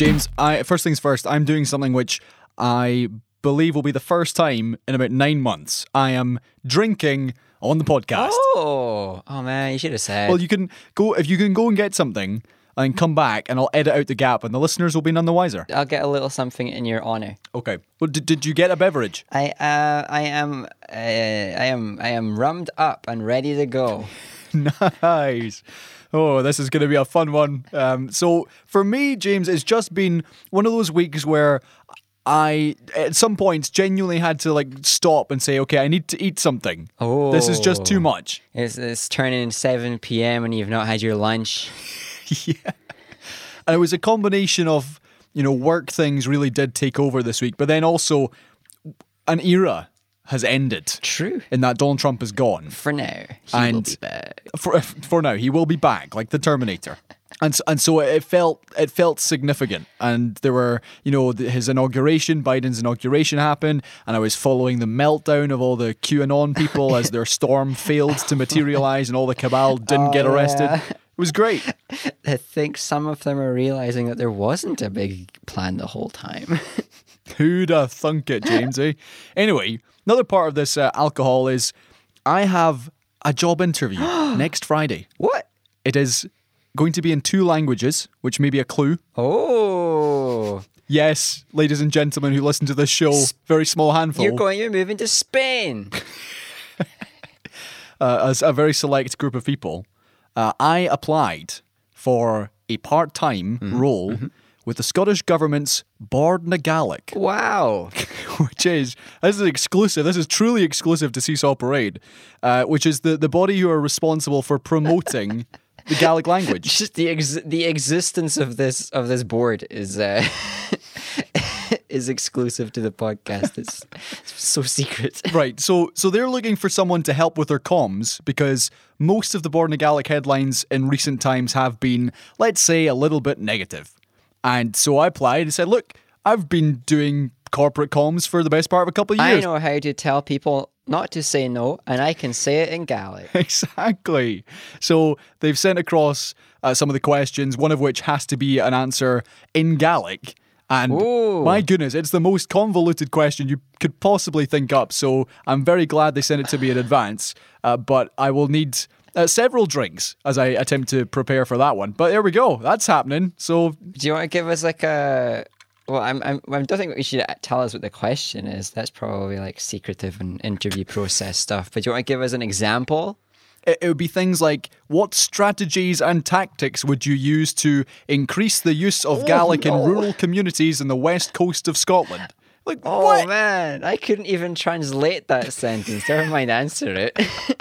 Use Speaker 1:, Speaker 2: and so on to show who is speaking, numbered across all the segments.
Speaker 1: James, I first things first, I'm doing something which I believe will be the first time in about nine months. I am drinking on the podcast.
Speaker 2: Oh, oh man, you should have said.
Speaker 1: Well, you can go if you can go and get something and come back, and I'll edit out the gap, and the listeners will be none the wiser.
Speaker 2: I'll get a little something in your honor.
Speaker 1: Okay. Well, did, did you get a beverage?
Speaker 2: I uh, I am uh, I am I am rummed up and ready to go.
Speaker 1: nice. Oh, this is going to be a fun one. Um, so for me, James, it's just been one of those weeks where I, at some points, genuinely had to like stop and say, okay, I need to eat something.
Speaker 2: Oh,
Speaker 1: This is just too much.
Speaker 2: It's, it's turning seven p.m. and you've not had your lunch.
Speaker 1: yeah. And it was a combination of, you know, work things really did take over this week, but then also an era has ended.
Speaker 2: True.
Speaker 1: In that Donald Trump is gone.
Speaker 2: For now, he
Speaker 1: And-
Speaker 2: will be back.
Speaker 1: For for now, he will be back, like the Terminator. And so, and so it felt it felt significant, and there were you know his inauguration, Biden's inauguration happened, and I was following the meltdown of all the QAnon people as their storm failed to materialize, and all the cabal didn't get
Speaker 2: Oh,
Speaker 1: arrested.
Speaker 2: yeah.
Speaker 1: It was great.
Speaker 2: I think some of them are realizing that there wasn't a big plan the whole time.
Speaker 1: Who'd have thunk it, James? eh? Anyway, another part of this uh, alcohol is I have a job interview next Friday.
Speaker 2: what?
Speaker 1: It is going to be in two languages, which may be a clue.
Speaker 2: Oh,
Speaker 1: Yes, ladies and gentlemen who listen to this show, very small handful,
Speaker 2: you're going. You're moving to Spain.
Speaker 1: uh, as a very select group of people. Uh, I applied for a part-time role with the Scottish government's Bòrd na Gàidhlig.
Speaker 2: Wow.
Speaker 1: which is this is exclusive. This is truly exclusive to Seesaw Parade, uh, which is the the body who are responsible for promoting the Gaelic language.
Speaker 2: Just the ex- the existence of this of this board is uh, is exclusive to the podcast. It's, it's so secret.
Speaker 1: Right. So so they're looking for someone to help with their comms because most of the Born Gaelic headlines in recent times have been, let's say, a little bit negative. And so I applied and said, look, I've been doing corporate comms for the best part of a couple of years.
Speaker 2: I know how to tell people not to say no, and I can say it in Gaelic.
Speaker 1: Exactly. So they've sent across uh, some of the questions, one of which has to be an answer in Gaelic. And
Speaker 2: Ooh.
Speaker 1: my goodness, it's the most convoluted question you could possibly think up. So I'm very glad they sent it to me in advance. Uh, but I will need uh, several drinks as I attempt to prepare for that one. But there we go. That's happening. So
Speaker 2: Do you want to give us like a? Well, I'm, I'm, I don't think we should tell us what the question is. That's probably like secretive and interview process stuff. But do you want to give us an example?
Speaker 1: it, it would be things like what strategies and tactics would you use to increase the use of Gaelic
Speaker 2: no.
Speaker 1: in rural communities in the west coast of Scotland? Like
Speaker 2: Oh
Speaker 1: what?
Speaker 2: man, I couldn't even translate that sentence. Never mind answer it.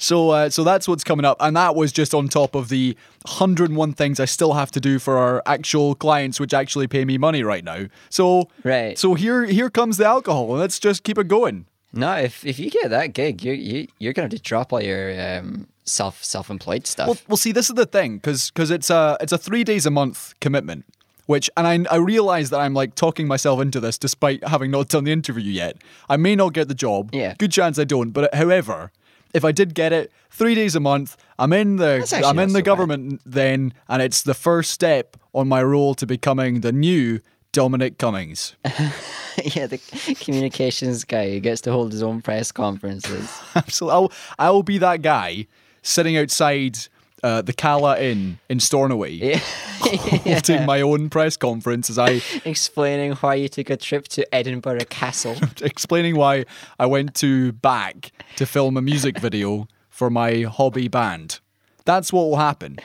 Speaker 1: So, uh, so that's what's coming up, and that was just on top of the 101 things I still have to do for our actual clients, which actually pay me money right now. So,
Speaker 2: Right.
Speaker 1: So here, here comes the alcohol, let's just keep it going.
Speaker 2: no, if if you get that gig, you you you're gonna have to drop all your um, self self employed stuff.
Speaker 1: Well, well, see, this is the thing, because because it's a it's a three days a month commitment. Which, and I, I realize that I'm like talking myself into this despite having not done the interview yet. I may not get the job.
Speaker 2: Yeah.
Speaker 1: Good chance I don't. But however, if I did get it, three days a month, I'm in the I'm in the
Speaker 2: so bad.
Speaker 1: government then, and it's the first step on my role to becoming the new Dominic Cummings.
Speaker 2: yeah, the communications guy who gets to hold his own press conferences.
Speaker 1: Absolutely, I'll I'll be that guy sitting outside. Uh, the Caladh Inn in Stornoway,
Speaker 2: Yeah.
Speaker 1: holding my own press conference as I
Speaker 2: Explaining why you took a trip to Edinburgh Castle.
Speaker 1: explaining why I went to back to film a music video for my hobby band. That's what will happen.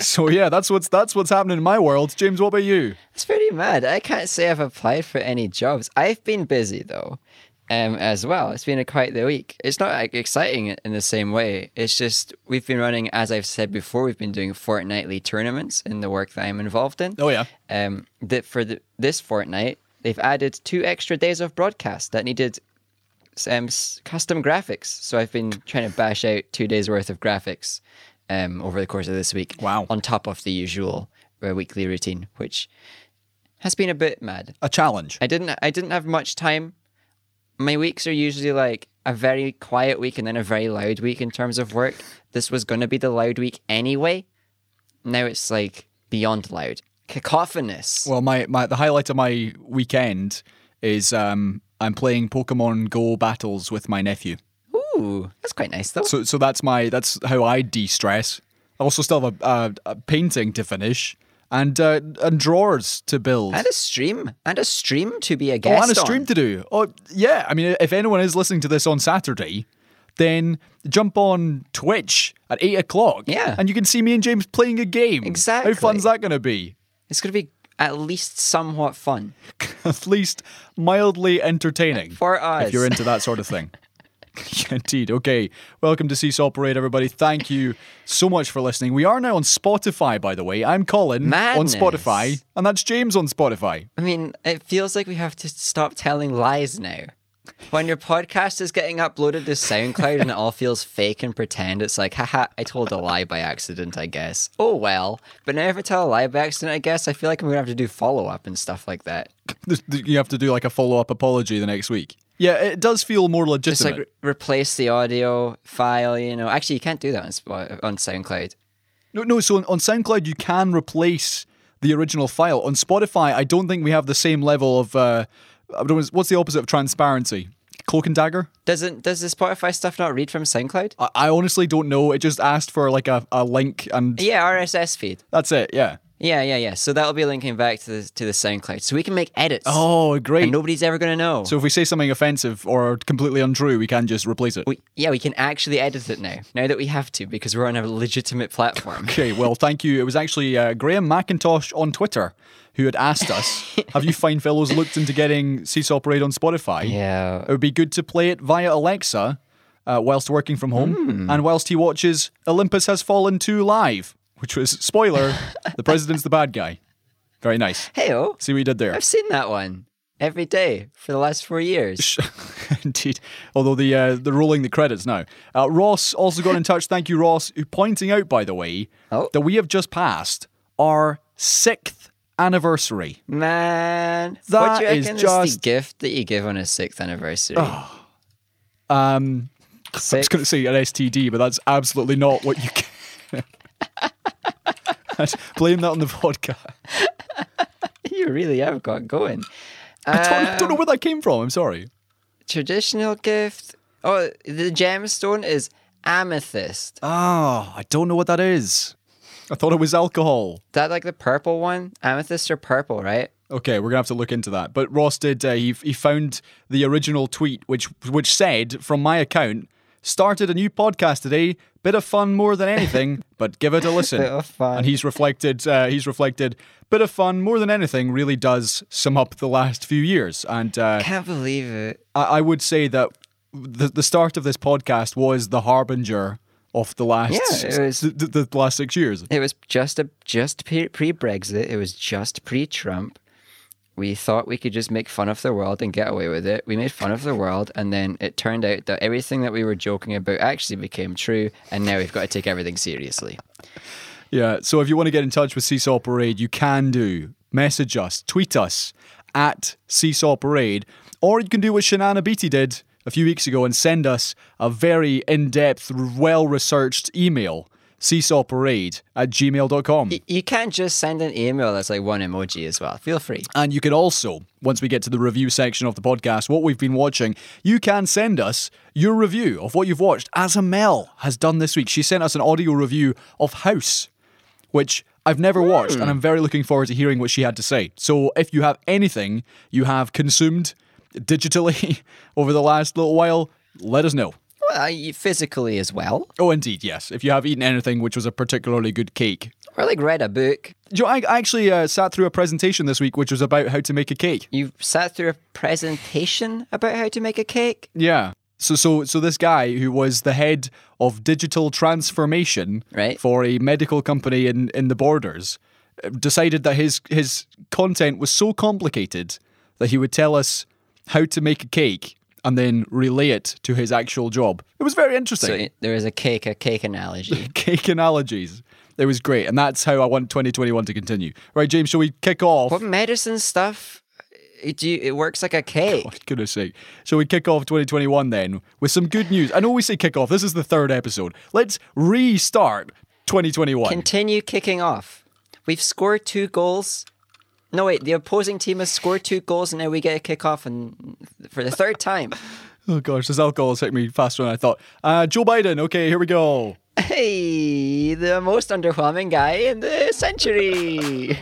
Speaker 1: So yeah, that's what's that's what's happening in my world. James, what about you?
Speaker 2: It's pretty mad. I can't say I've applied for any jobs. I've been busy though, um, as well. It's been a quite the week. It's not like, exciting in the same way. It's just we've been running, as I've said before, we've been doing fortnightly tournaments in the work that I'm involved in.
Speaker 1: Oh yeah.
Speaker 2: Um, that for the, this fortnight, they've added two extra days of broadcast that needed um, custom graphics. So I've been trying to bash out two days worth of graphics um, over the course of this week.
Speaker 1: Wow.
Speaker 2: On top of the usual uh, weekly routine, which has been a bit mad.
Speaker 1: A challenge.
Speaker 2: I didn't I didn't have much time. My weeks are usually like a very quiet week and then a very loud week in terms of work. This was going to be the loud week anyway. Now it's like beyond loud. cacophonous.
Speaker 1: Well, my, my the highlight of my weekend is um, I'm playing Pokemon Go battles with my nephew.
Speaker 2: Ooh, that's quite nice though.
Speaker 1: So so that's my that's how I de-stress. I also still have a, a, a painting to finish and uh, and drawers to build.
Speaker 2: and a stream, and a stream to be a
Speaker 1: Oh,
Speaker 2: guest
Speaker 1: and a stream
Speaker 2: on.
Speaker 1: to do. Oh, yeah. I mean, if anyone is listening to this on Saturday, then jump on Twitch at eight o'clock.
Speaker 2: Yeah.
Speaker 1: and you can see me and James playing a game.
Speaker 2: Exactly.
Speaker 1: How fun's that going to be?
Speaker 2: It's going to be at least somewhat fun
Speaker 1: At least mildly entertaining
Speaker 2: for us.
Speaker 1: if you're into that sort of thing. Indeed. Okay. Welcome to Seesaw Parade, everybody. Thank you so much for listening. We are now on Spotify, by the way. I'm Colin
Speaker 2: Madness.
Speaker 1: on Spotify, and that's James on Spotify.
Speaker 2: I mean, it feels like we have to stop telling lies now. When your podcast is getting uploaded to SoundCloud and it all feels fake and pretend, it's like, haha, I told a lie by accident, I guess. Oh well. But now if I tell a lie by accident, I guess I feel like I'm gonna have to do follow up and stuff like that.
Speaker 1: You have to do like a follow up apology the next week. Yeah, it does feel more legitimate.
Speaker 2: Just like re- replace the audio file, you know. Actually, you can't do that on, Sp- on SoundCloud.
Speaker 1: No, no. So on, on SoundCloud, you can replace the original file. On Spotify, I don't think we have the same level of. Uh, I don't know, what's the opposite of transparency? Cloak and dagger.
Speaker 2: Doesn't does the Spotify stuff not read from SoundCloud?
Speaker 1: I, I honestly don't know. It just asked for like a, a link, and
Speaker 2: Yeah, RSS feed.
Speaker 1: that's it. Yeah.
Speaker 2: Yeah, yeah, yeah. So that'll be linking back to the to the SoundCloud, so we can make edits.
Speaker 1: Oh, great.
Speaker 2: and nobody's ever gonna know.
Speaker 1: So if we say something offensive or completely untrue, we can just replace it.
Speaker 2: we, yeah, we can actually edit it now. Now that we have to, because we're on a legitimate platform.
Speaker 1: Okay, well, thank you. It was actually uh, Graham McIntosh on Twitter who had asked us, "Have you fine fellows looked into getting Seesaw Parade on Spotify?
Speaker 2: Yeah.
Speaker 1: It would be good to play it via Alexa uh, whilst working from home
Speaker 2: Hmm.
Speaker 1: and whilst he watches Olympus Has Fallen 2 live, which was, spoiler, the president's the bad guy. Very nice.
Speaker 2: Hey, oh,
Speaker 1: See what you did there.
Speaker 2: I've seen that one every day for the last four years.
Speaker 1: Indeed. Although the uh, they're rolling the credits now. Uh, Ross also got in touch. Thank you, Ross, pointing out, by the way,
Speaker 2: Oh.
Speaker 1: that we have just passed our sixth anniversary.
Speaker 2: Man, you
Speaker 1: is just-
Speaker 2: the gift that you give on a sixth anniversary?
Speaker 1: Um, I was going to say an STD, but that's absolutely not what you. Blame that on the vodka.
Speaker 2: you really have got going.
Speaker 1: I don't, I don't know
Speaker 2: Um,
Speaker 1: where that came from. I'm sorry.
Speaker 2: Traditional gift. Oh, the gemstone is amethyst.
Speaker 1: Oh, I don't know what that is. I thought it was alcohol.
Speaker 2: That like the purple one? Amethyst or purple, right?
Speaker 1: Okay, we're gonna have to look into that. But Ross did. Uh, he he found the original tweet, which which said, from my account, started a new podcast today. Bit of fun more than anything, but give it a listen.
Speaker 2: Bit of fun.
Speaker 1: And he's reflected. Uh, he's reflected. Bit of fun more than anything really does sum up the last few years. And uh,
Speaker 2: Can't believe it.
Speaker 1: I, I would say that the the start of this podcast was the harbinger of the last
Speaker 2: Yeah, it was-
Speaker 1: the last six years.
Speaker 2: It was just a just pre Brexit. It was just pre Trump. We thought we could just make fun of the world and get away with it. We made fun of the world, and then it turned out that everything that we were joking about actually became true. And now we've got to take everything seriously.
Speaker 1: Yeah. So if you want to get in touch with Seesaw Parade, you can do. Message us, tweet us at Seesaw Parade, or you can do what Shanana Beatty did a few weeks ago and send us a very in depth, well researched email seesawparade at gmail.com.
Speaker 2: You can't just send an email that's like one emoji as well. Feel free.
Speaker 1: And you can also, once we get to the review section of the podcast, what we've been watching, you can send us your review of what you've watched, as Amel has done this week. She sent us an audio review of House, which I've never watched, and hmm. I'm very looking forward to hearing what she had to say. So if you have anything you have consumed digitally over the last little while, let us know.
Speaker 2: You- physically as well.
Speaker 1: Oh, indeed, yes. If you have eaten anything which was a particularly good cake.
Speaker 2: Or like read a book.
Speaker 1: Do you know, I actually uh, sat through a presentation this week which was about how to make a cake.
Speaker 2: You've sat through a presentation about how to make a cake.
Speaker 1: Yeah. So so so this guy who was the head of digital transformation
Speaker 2: Right.
Speaker 1: for a medical company in in the borders uh, decided that his his content was so complicated that he would tell us how to make a cake and then relay it to his actual job. It was very interesting.
Speaker 2: So there is a cake, a cake analogy.
Speaker 1: cake analogies. It was great, and that's how I want 2021 to continue. Right, James, shall we kick off?
Speaker 2: what medicine stuff? It, it works like a cake.
Speaker 1: For goodness sake. Shall we kick off 2021 then with some good news? I know we say kick off. This is the third episode. Let's restart 2021.
Speaker 2: Continue kicking off. we've scored two goals. No, wait, the opposing team has scored two goals, and now we get a kick off and for the third time.
Speaker 1: Oh gosh, this alcohol has hit me faster than I thought. Uh, Joe Biden. Okay, here we go.
Speaker 2: Hey, the most underwhelming guy in the century.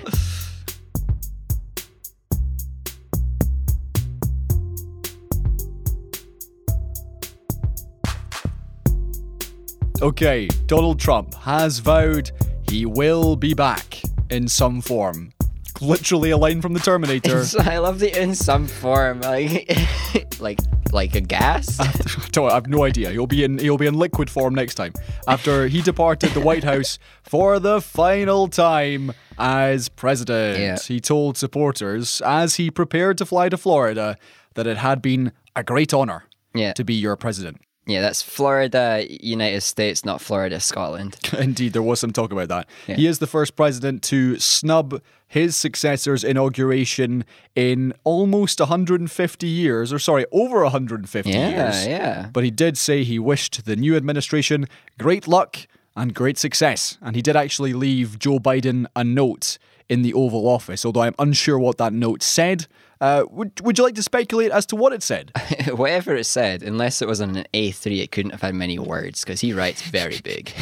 Speaker 1: Okay, Donald Trump has vowed he will be back in some form. Literally a line from the Terminator.
Speaker 2: So I love the in some form, like, like, like a gas.
Speaker 1: Don't- I have no idea. He'll be in he'll be in liquid form next time. After he departed the White House for the final time as president.
Speaker 2: Yeah.
Speaker 1: He told supporters as he prepared to fly to Florida that it had been a great honor
Speaker 2: Yeah.
Speaker 1: to be your president.
Speaker 2: Yeah, that's Florida, United States, not Florida, Scotland.
Speaker 1: Indeed, there was some talk about that. He is the first president to snub his successor's inauguration in almost 150 years, or sorry, over 150
Speaker 2: Yeah,
Speaker 1: years.
Speaker 2: yeah.
Speaker 1: But he did say he wished the new administration great luck and great success. And he did actually leave Joe Biden a note in the Oval Office, although I'm unsure what that note said. Uh, would, would you like to speculate as to what it said?
Speaker 2: Whatever it said, unless it was on an A3, it couldn't have had many words because he writes very big.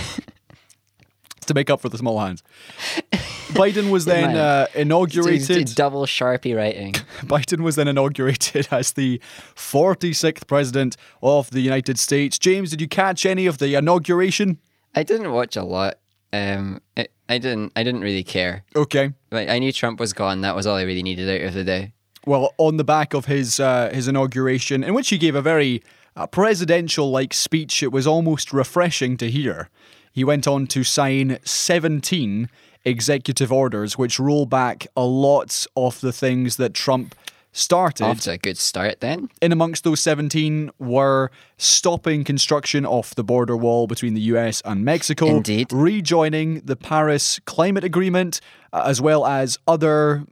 Speaker 1: to make up for the small hands. Biden was then uh, inaugurated.
Speaker 2: double Sharpie writing.
Speaker 1: Biden was then inaugurated as the 46th president of the United States. James, did you catch any of the inauguration?
Speaker 2: I didn't watch a lot. Um, I, I didn't. I didn't really care.
Speaker 1: Okay.
Speaker 2: Like, I knew Trump was gone. That was all I really needed out of the day.
Speaker 1: Well, on the back of his uh, his inauguration, in which he gave a very uh, presidential-like speech, it was almost refreshing to hear. He went on to sign 17 executive orders, which roll back a lot of the things that Trump started.
Speaker 2: Off to a good start then.
Speaker 1: in amongst those 17 were stopping construction off the border wall between the US and Mexico,
Speaker 2: Indeed.
Speaker 1: rejoining the Paris Climate Agreement, uh, as well as other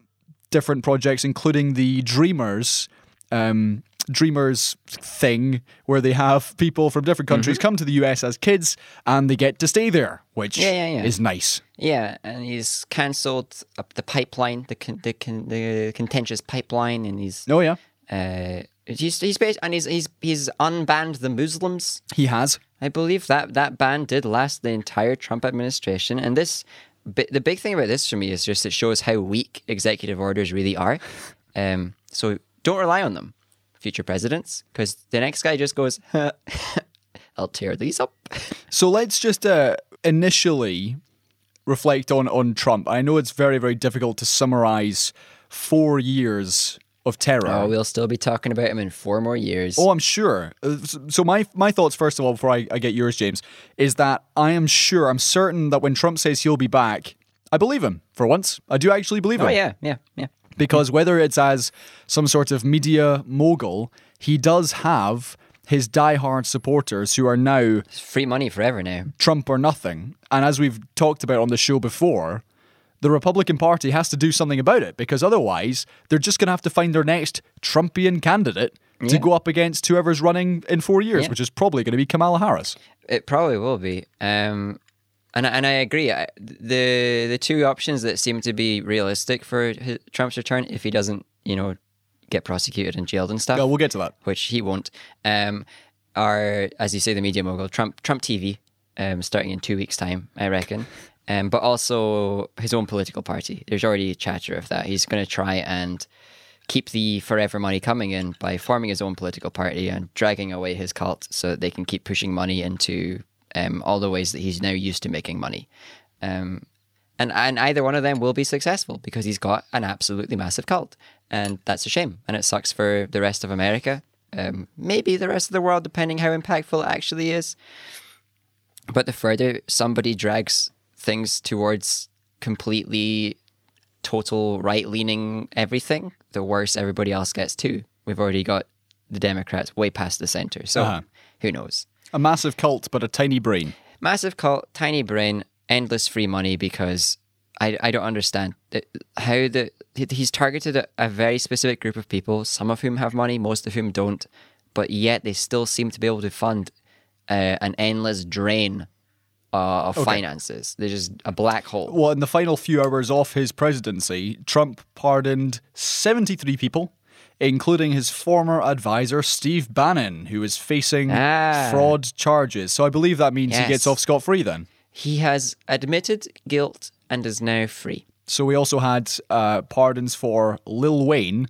Speaker 1: different projects, including the Dreamers. Um, Dreamers thing where they have people from different countries come to the US as kids and they get to stay there, which
Speaker 2: Mm-hmm. Yeah, yeah, yeah.
Speaker 1: is nice.
Speaker 2: Yeah, and he's cancelled the pipeline, the con- the, con- the contentious pipeline, and he's
Speaker 1: Oh yeah,
Speaker 2: uh, he's he's based, and he's he's he's unbanned the Muslims.
Speaker 1: he has.
Speaker 2: I believe that that ban did last the entire Trump administration, and this the big thing about this for me is just it shows how weak executive orders really are. Um, so don't rely on them, future presidents, because the next guy just goes, "I'll tear these up."
Speaker 1: So let's just uh, initially reflect on on Trump. I know it's very very difficult to summarize four years of terror.
Speaker 2: Oh, we'll still be talking about him in four more years.
Speaker 1: Oh, I'm sure. Uh, So my my thoughts first of all, before I, I get yours, James, is that I am sure, I'm certain that when Trump says he'll be back, I believe him for once. I do actually believe him
Speaker 2: Oh yeah, yeah, yeah.
Speaker 1: Because whether it's as some sort of media mogul, he does have his diehard supporters who are now
Speaker 2: It's free money forever now.
Speaker 1: Trump or nothing. And as we've talked about on the show before, the Republican Party has to do something about it because otherwise they're just going to have to find their next Trumpian candidate to go up against whoever's running in four years,
Speaker 2: Yeah.
Speaker 1: which is probably going to be Kamala Harris.
Speaker 2: It probably will be. Um, and I- and I agree. I, the the two options that seem to be realistic for his, Trump's return, if he doesn't, you know, get prosecuted and jailed and stuff,
Speaker 1: Well, we'll get to that.
Speaker 2: which he won't, um, are as you say, the media mogul Trump Trump TV, um, starting in two weeks' time, I reckon. Um, but also his own political party. There's already chatter of that. He's going to try and keep the forever money coming in by forming his own political party and dragging away his cult so that they can keep pushing money into um, all the ways that he's now used to making money. Um, and, and either one of them will be successful because he's got an absolutely massive cult. And that's a shame. And it sucks for the rest of America. Um, maybe the rest of the world, depending how impactful it actually is. But the further somebody drags things towards completely total right leaning everything, the worse everybody else gets too. We've already got the Democrats way past the center. So
Speaker 1: Uh-huh.
Speaker 2: who knows?
Speaker 1: A massive cult, but a tiny brain.
Speaker 2: Massive cult, tiny brain, endless free money because I, I don't understand how the he's targeted a, a very specific group of people, some of whom have money, most of whom don't, but yet they still seem to be able to fund uh, an endless drain uh, of finances. They're just a black hole.
Speaker 1: Well, in the final few hours of his presidency, Trump pardoned 73 people, including his former advisor, Steve Bannon, who is facing
Speaker 2: Ah.
Speaker 1: fraud charges. So I believe that means he gets off scot free then.
Speaker 2: He has admitted guilt and is now free.
Speaker 1: So we also had uh, pardons for Lil Wayne,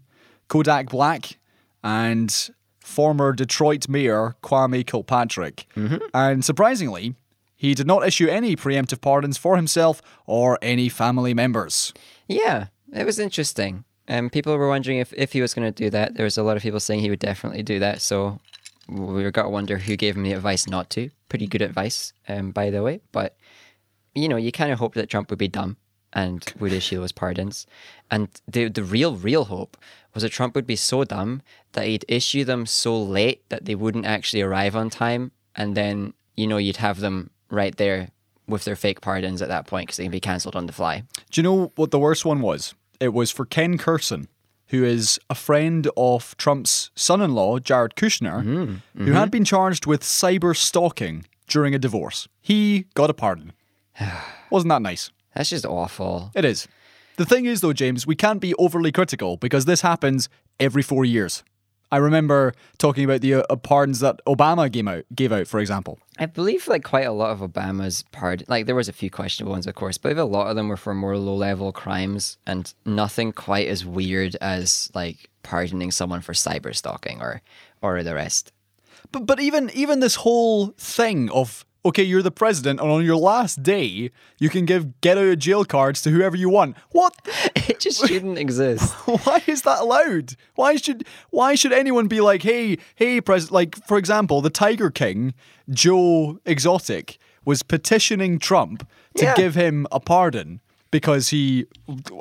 Speaker 1: Kodak Black, and former Detroit Mayor Kwame Kilpatrick. And surprisingly, he did not issue any preemptive pardons for himself or any family members.
Speaker 2: Yeah, it was interesting. Um, people were wondering if, if he was going to do that. There was a lot of people saying he would definitely do that. So we got to wonder who gave him the advice not to. Pretty good advice, um, by the way. But you know, you kind of hoped that Trump would be dumb and would issue those pardons. And the the real real hope was that Trump would be so dumb that he'd issue them so late that they wouldn't actually arrive on time, and then you know you'd have them right there with their fake pardons at that point because they'd be cancelled on the fly.
Speaker 1: Do you know what the worst one was? It was for Ken Kurson, who is a friend of Trump's son in law, Jared Kushner, mm-hmm. who had been charged with cyber stalking during a divorce. He got a pardon. Wasn't that nice?
Speaker 2: That's just awful.
Speaker 1: It is. The thing is, though, James, we can't be overly critical because this happens every four years. I remember talking about the uh, pardons that Obama gave out, gave out, for example.
Speaker 2: I believe like quite a lot of Obama's pardon, like there was a few questionable ones, of course, but a lot of them were for more low level crimes and nothing quite as weird as like pardoning someone for cyber stalking or or the rest.
Speaker 1: But but even even this whole thing of okay, you're the president, and on your last day, you can give get out of jail cards to whoever you want. What?
Speaker 2: It just shouldn't exist.
Speaker 1: Why is that allowed? Why should why should anyone be like, hey, hey, president? Like for example, the Tiger King, Joe Exotic, was petitioning Trump to
Speaker 2: Yeah.
Speaker 1: give him a pardon because he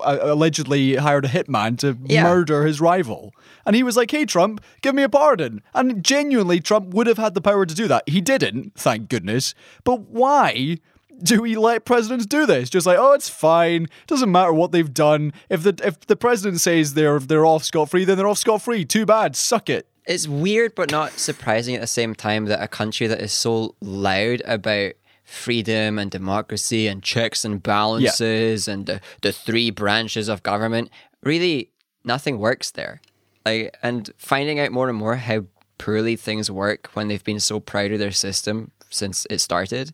Speaker 1: uh, allegedly hired a hitman to
Speaker 2: Yeah.
Speaker 1: murder his rival. And he was like, hey, Trump, give me a pardon. And genuinely, Trump would have had the power to do that. He didn't, thank goodness. But why? Do we let presidents do this? Just like, oh, it's fine. Doesn't matter what they've done. If the if the president says they're they're off scot free, then they're off scot free. Too bad. Suck it.
Speaker 2: It's weird but not surprising at the same time that a country that is so loud about freedom and democracy and checks and balances and the, the three branches of government really nothing works there. Like and finding out more and more how poorly things work when they've been so proud of their system since it started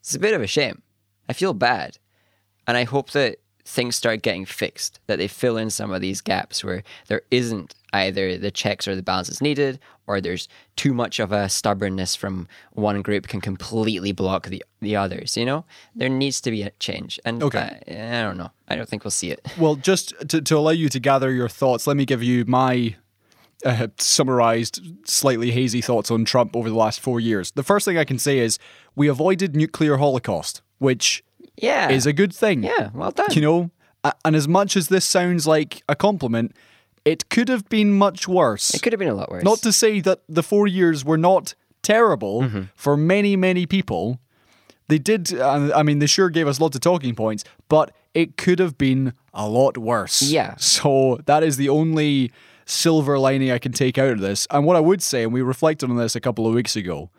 Speaker 2: it's a bit of a shame. I feel bad. And I hope that things start getting fixed, that they fill in some of these gaps where there isn't either the checks or the balances needed, or there's too much of a stubbornness from one group can completely block the, the others, you know? There needs to be a change. And
Speaker 1: Okay.
Speaker 2: uh, I don't know. I don't think we'll see it.
Speaker 1: Well, just to, to allow you to gather your thoughts, let me give you my uh, summarized, slightly hazy thoughts on Trump over the last four years. The first thing I can say is we avoided nuclear holocaust, which
Speaker 2: Yeah.
Speaker 1: is a good thing.
Speaker 2: yeah, well done.
Speaker 1: You know, A- and as much as this sounds like a compliment, it could have been much worse.
Speaker 2: it could have been a lot worse.
Speaker 1: Not to say that the four years were not terrible
Speaker 2: Mm-hmm.
Speaker 1: for many, many people. They did, uh, I mean, they sure gave us lots of talking points, but it could have been a lot worse.
Speaker 2: Yeah.
Speaker 1: So that is the only silver lining I can take out of this. And what I would say, and we reflected on this a couple of weeks ago,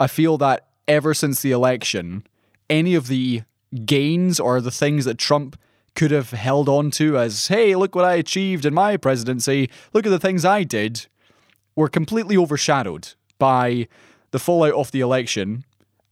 Speaker 1: I feel that ever since the election, any of the gains or the things that Trump could have held on to as, hey, look what I achieved in my presidency, look at the things I did, were completely overshadowed by the fallout of the election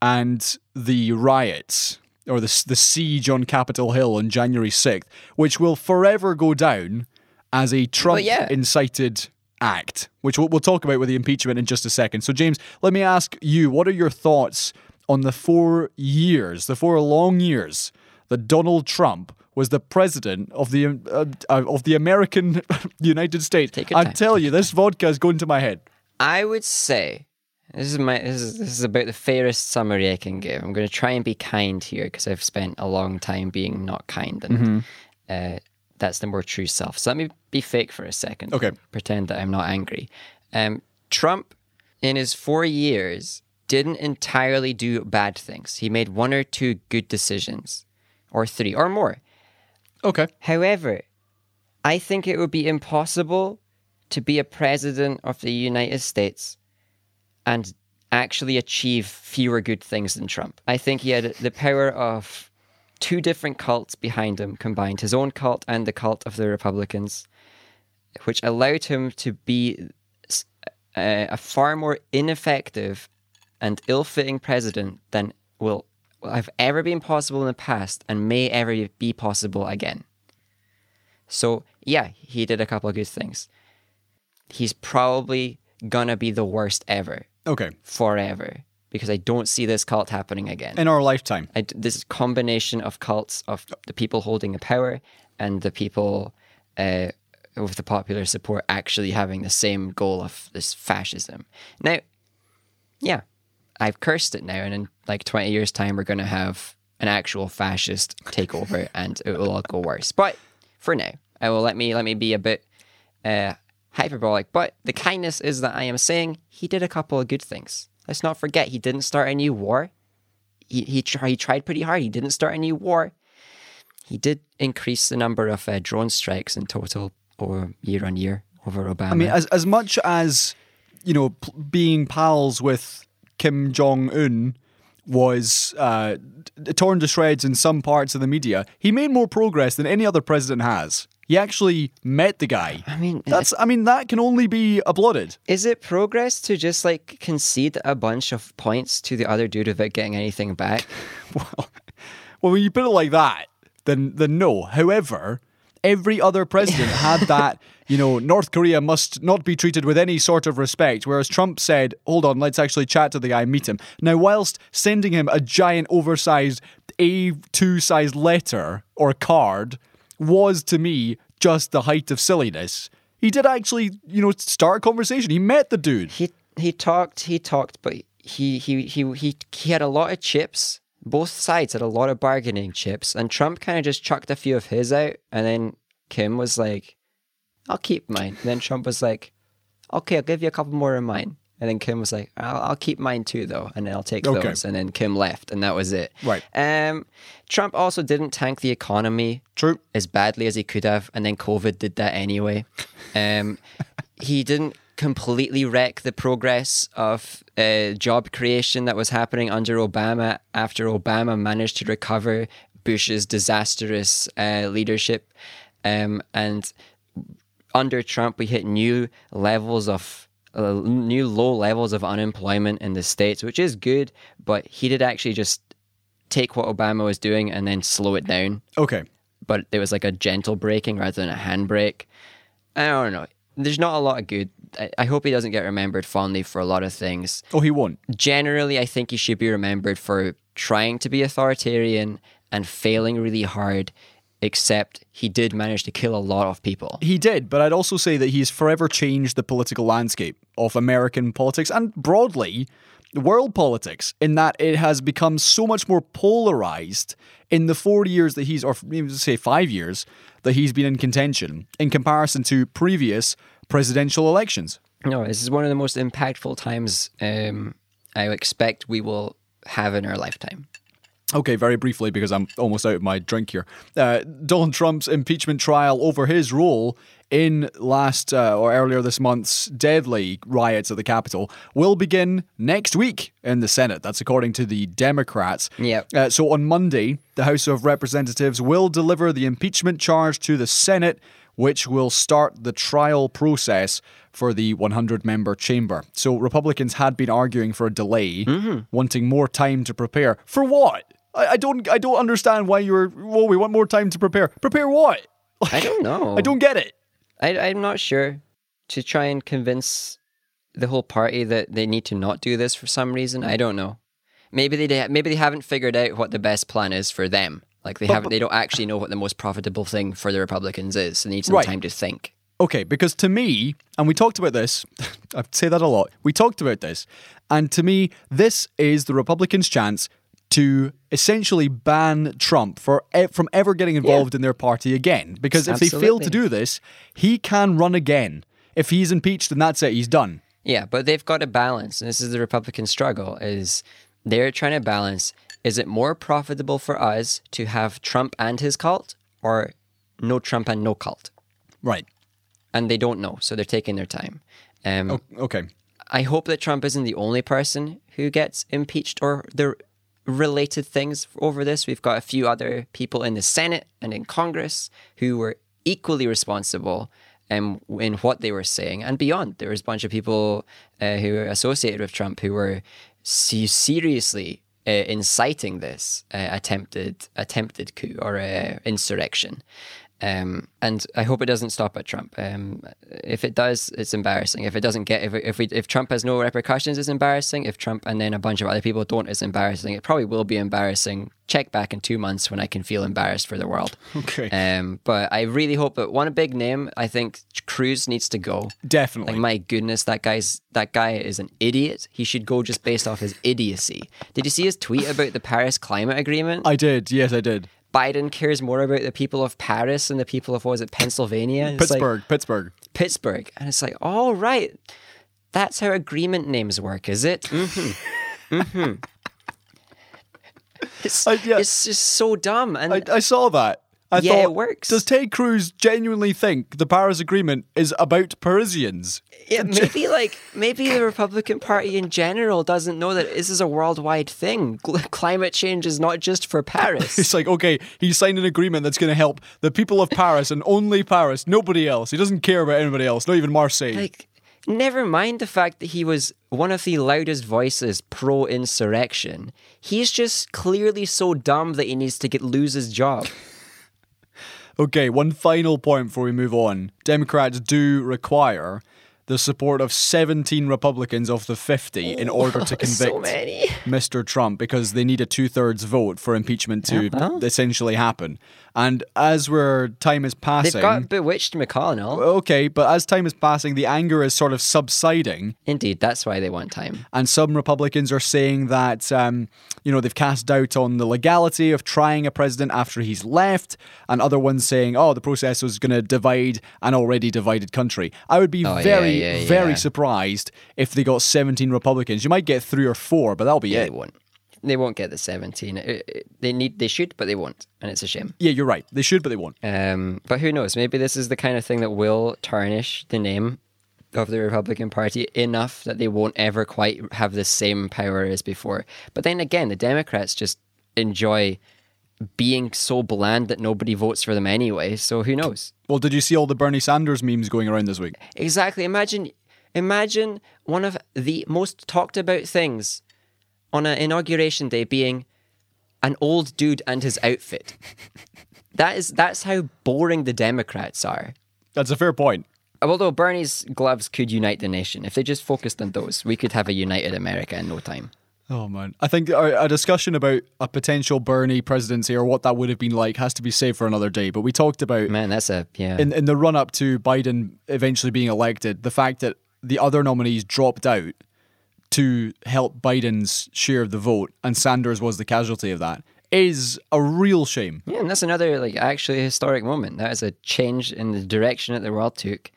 Speaker 1: and the riots or the, the siege on Capitol Hill on January 6th, which will forever go down as a Trump
Speaker 2: yeah.
Speaker 1: incited act, which we'll, we'll talk about with the impeachment in just a second. So, James, let me ask you what are your thoughts on the four years, the four long years that Donald Trump was the president of the uh, uh, of the American United States? I tell you, this vodka is going to my head.
Speaker 2: I would say this is my this is this is about the fairest summary I can give. I'm going to try and be kind here because I've spent a long time being not kind, and uh, that's the more true self. So let me be fake for a second.
Speaker 1: Okay.
Speaker 2: Pretend that I'm not angry. Um, Trump, in his four years, didn't entirely do bad things. He made one or two good decisions, or three, or more.
Speaker 1: Okay.
Speaker 2: However, I think it would be impossible to be a president of the United States and actually achieve fewer good things than Trump. I think he had the power of two different cults behind him combined his own cult and the cult of the Republicans, which allowed him to be uh, a far more ineffective and ill fitting president than will have ever been possible in the past and may ever be possible again. So, yeah, he did a couple of good things. He's probably gonna be the worst ever,
Speaker 1: Okay.
Speaker 2: forever, because I don't see this cult happening again.
Speaker 1: In our lifetime.
Speaker 2: I this combination of cults of the people holding the power and the people uh, with the popular support actually having the same goal of this fascism. Now, yeah, I've cursed it now, and in like 20 years' time, we're going to have an actual fascist takeover and it will all go worse. But for now, I will let me let me be a bit uh, hyperbolic. But the kindness is that I am saying he did a couple of good things. Let's not forget he didn't start a new war he he, try, he tried pretty hard. He didn't start a new war. He did increase the number of uh, drone strikes in total or year on year over Obama.
Speaker 1: I mean, as as much as you know, p- being pals with Kim Jong Un was uh, torn to shreds in some parts of the media, he made more progress than any other president has. He actually met the guy.
Speaker 2: I mean,
Speaker 1: That's. I mean, that can only be applauded.
Speaker 2: is it progress to just like concede a bunch of points to the other dude without getting anything back?
Speaker 1: Well, well, when you put it like that, then then no. However, every other president had that. You know, North Korea must not be treated with any sort of respect. Whereas Trump said, "Hold on, let's actually chat to the guy, meet him." Now, whilst sending him a giant, oversized A2 size letter or card was to me just the height of silliness. He did actually, you know, start a conversation. He met the dude.
Speaker 2: He he talked, he talked, but he he he he he had a lot of chips. Both sides had a lot of bargaining chips, and Trump kind of just chucked a few of his out, and then Kim was like, "I'll keep mine." And then Trump was like, "Okay, I'll give you a couple more of mine." And then Kim was like, "I'll, I'll keep mine too, though, and then I'll take
Speaker 1: Okay.
Speaker 2: those." And then Kim left, and that was it.
Speaker 1: Right.
Speaker 2: Um, Trump also didn't tank the economy
Speaker 1: True.
Speaker 2: as badly as he could have, and then COVID did that anyway. Um, he didn't completely wreck the progress of uh, job creation that was happening under Obama after Obama managed to recover Bush's disastrous uh, leadership. Um, and under Trump, we hit new levels of uh, new low levels of unemployment in the states, which is good. But he did actually just take what Obama was doing and then slow it down
Speaker 1: Okay.
Speaker 2: but it was like a gentle braking rather than a handbrake. I don't know. There's not a lot of good. I, I hope he doesn't get remembered fondly for a lot of things.
Speaker 1: Oh, he won't.
Speaker 2: Generally, I think he should be remembered for trying to be authoritarian and failing really hard, except he did manage to kill a lot of people.
Speaker 1: He did, but I'd also say that he's forever changed the political landscape of American politics and broadly world politics in that it has become so much more polarized in the four years that he's, or say five years, that he's been in contention in comparison to previous presidential elections.
Speaker 2: No, this is one of the most impactful times um, I expect we will have in our lifetime.
Speaker 1: Okay, very briefly, because I'm almost out of my drink here. Uh, Donald Trump's impeachment trial over his role in last uh, or earlier this month's deadly riots at the Capitol will begin next week in the Senate. That's according to the Democrats.
Speaker 2: Yep.
Speaker 1: Uh, so on Monday, the House of Representatives will deliver the impeachment charge to the Senate, which will start the trial process for the 100 member chamber. So Republicans had been arguing for a delay, wanting more time to prepare. For what? I, I don't I don't understand why you're well, we want more time to prepare. Prepare what?
Speaker 2: I don't know.
Speaker 1: I don't get it.
Speaker 2: I, I'm not sure. To try and convince the whole party that they need to not do this for some reason, I don't know. Maybe they maybe they haven't figured out what the best plan is for them. Like they haven't, they don't actually know what the most profitable thing for the Republicans is. They need some
Speaker 1: Right.
Speaker 2: time to think.
Speaker 1: Okay, because to me, and we talked about this, I say that a lot. We talked about this, and to me, this is the Republicans' chance to essentially ban Trump for from ever getting involved in their party again. Because if they fail to do this, he can run again. If he's impeached, then that's it. He's done.
Speaker 2: Yeah, but they've got to balance. And this is the Republican struggle: is they're trying to balance. Is it more profitable for us to have Trump and his cult, or no Trump and no cult?
Speaker 1: Right.
Speaker 2: And they don't know, so they're taking their time. Um,
Speaker 1: Okay.
Speaker 2: I hope that Trump isn't the only person who gets impeached or the related things over this. We've got a few other people in the Senate and in Congress who were equally responsible um, in what they were saying and beyond. There was a bunch of people uh, who were associated with Trump who were seriously uh, inciting this uh, attempted attempted coup or uh, insurrection. Um, and I hope it doesn't stop at Trump. Um, if it does, it's embarrassing. If it doesn't get, if if, we, if Trump has no repercussions, it's embarrassing. If Trump and then a bunch of other people don't, it's embarrassing. It probably will be embarrassing. Check back in two months when I can feel embarrassed for the world.
Speaker 1: Okay.
Speaker 2: Um, but I really hope that one big name. I think Cruz needs to go.
Speaker 1: Definitely.
Speaker 2: Like my goodness, that guy's that guy is an idiot. He should go just based off his idiocy. Did you see his tweet about the Paris Climate Agreement?
Speaker 1: I did. Yes, I did.
Speaker 2: Biden cares more about the people of Paris than the people of what was it, Pennsylvania? It's like-
Speaker 1: Pittsburgh. Pittsburgh.
Speaker 2: Pittsburgh. And it's like, all right, that's how agreement names work, is it? Mm-hmm. mm-hmm. It's,
Speaker 1: I- yeah.
Speaker 2: it's just so dumb. And
Speaker 1: I, I saw that. I
Speaker 2: Yeah,
Speaker 1: thought,
Speaker 2: it works.
Speaker 1: Does Ted Cruz genuinely think the Paris Agreement is about Parisians?
Speaker 2: yeah, maybe like maybe the Republican Party in general doesn't know that this is a worldwide thing. Climate change is not just for Paris.
Speaker 1: It's like, okay, he signed an agreement that's going to help the people of Paris and only Paris, nobody else. He doesn't care about anybody else, not even Marseille.
Speaker 2: like never mind the fact that he was one of the loudest voices pro insurrection he's just clearly so dumb that he needs to get lose his job
Speaker 1: Okay, one final point before we move on. Democrats do require the support of 17 Republicans of the 50 in order to convict
Speaker 2: so
Speaker 1: Mr. Trump because they need a two thirds vote for impeachment to
Speaker 2: well.
Speaker 1: essentially happen. And as we're time is passing, they've
Speaker 2: got bewitched mcconnell
Speaker 1: okay, but as time is passing, the anger is sort of subsiding,
Speaker 2: indeed that's why they want time
Speaker 1: and some Republicans are saying that um, you know they've cast doubt on the legality of trying a president after he's left, and other ones saying, oh, the process was going to divide an already divided country. I would be
Speaker 2: Oh, yeah,
Speaker 1: very,
Speaker 2: yeah,
Speaker 1: very
Speaker 2: yeah.
Speaker 1: surprised if they got 17 Republicans. You might get three or four, but that'll be
Speaker 2: yeah,
Speaker 1: it.
Speaker 2: they won't they won't get the 17 It- it- they need they should but they won't and it's a shame
Speaker 1: Yeah, you're right. They should, but they won't.
Speaker 2: Um, but who knows? Maybe this is the kind of thing that will tarnish the name of the Republican Party enough that they won't ever quite have the same power as before. But then again, the Democrats just enjoy being so bland that nobody votes for them anyway. So who knows?
Speaker 1: Well, did you see all the Bernie Sanders memes going around this week?
Speaker 2: Exactly. Imagine, imagine one of the most talked about things on an inauguration day being an old dude and his outfit. that is that's how boring the Democrats are.
Speaker 1: That's a fair point.
Speaker 2: Although Bernie's gloves could unite the nation, if they just focused on those, we could have a united America in no time.
Speaker 1: Oh man, I think a, discussion about a potential Bernie presidency or what that would have been like has to be saved for another day. But we talked about
Speaker 2: Man, that's a yeah.
Speaker 1: in in the run up to Biden eventually being elected, the fact that the other nominees dropped out to help Biden's share of the vote, and Sanders was the casualty of that, is a real shame.
Speaker 2: Yeah, and that's another like actually historic moment. That is a change in the direction that the world took.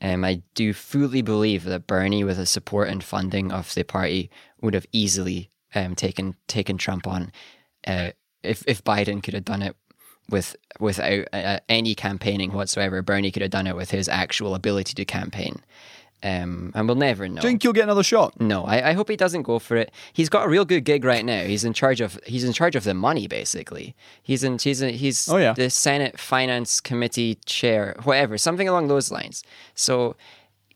Speaker 2: Um, I do fully believe that Bernie, with the support and funding of the party, would have easily um, taken taken Trump on. Uh, if if Biden could have done it with without uh, any campaigning whatsoever, Bernie could have done it with his actual ability to campaign. Um, and we'll never know.
Speaker 1: Do you think you'll get another shot?
Speaker 2: No, I, I hope he doesn't go for it. He's got a real good gig right now. He's in charge of he's in charge of the money basically. He's in he's in, he's
Speaker 1: Oh, yeah.
Speaker 2: the Senate Finance Committee chair, whatever, something along those lines. So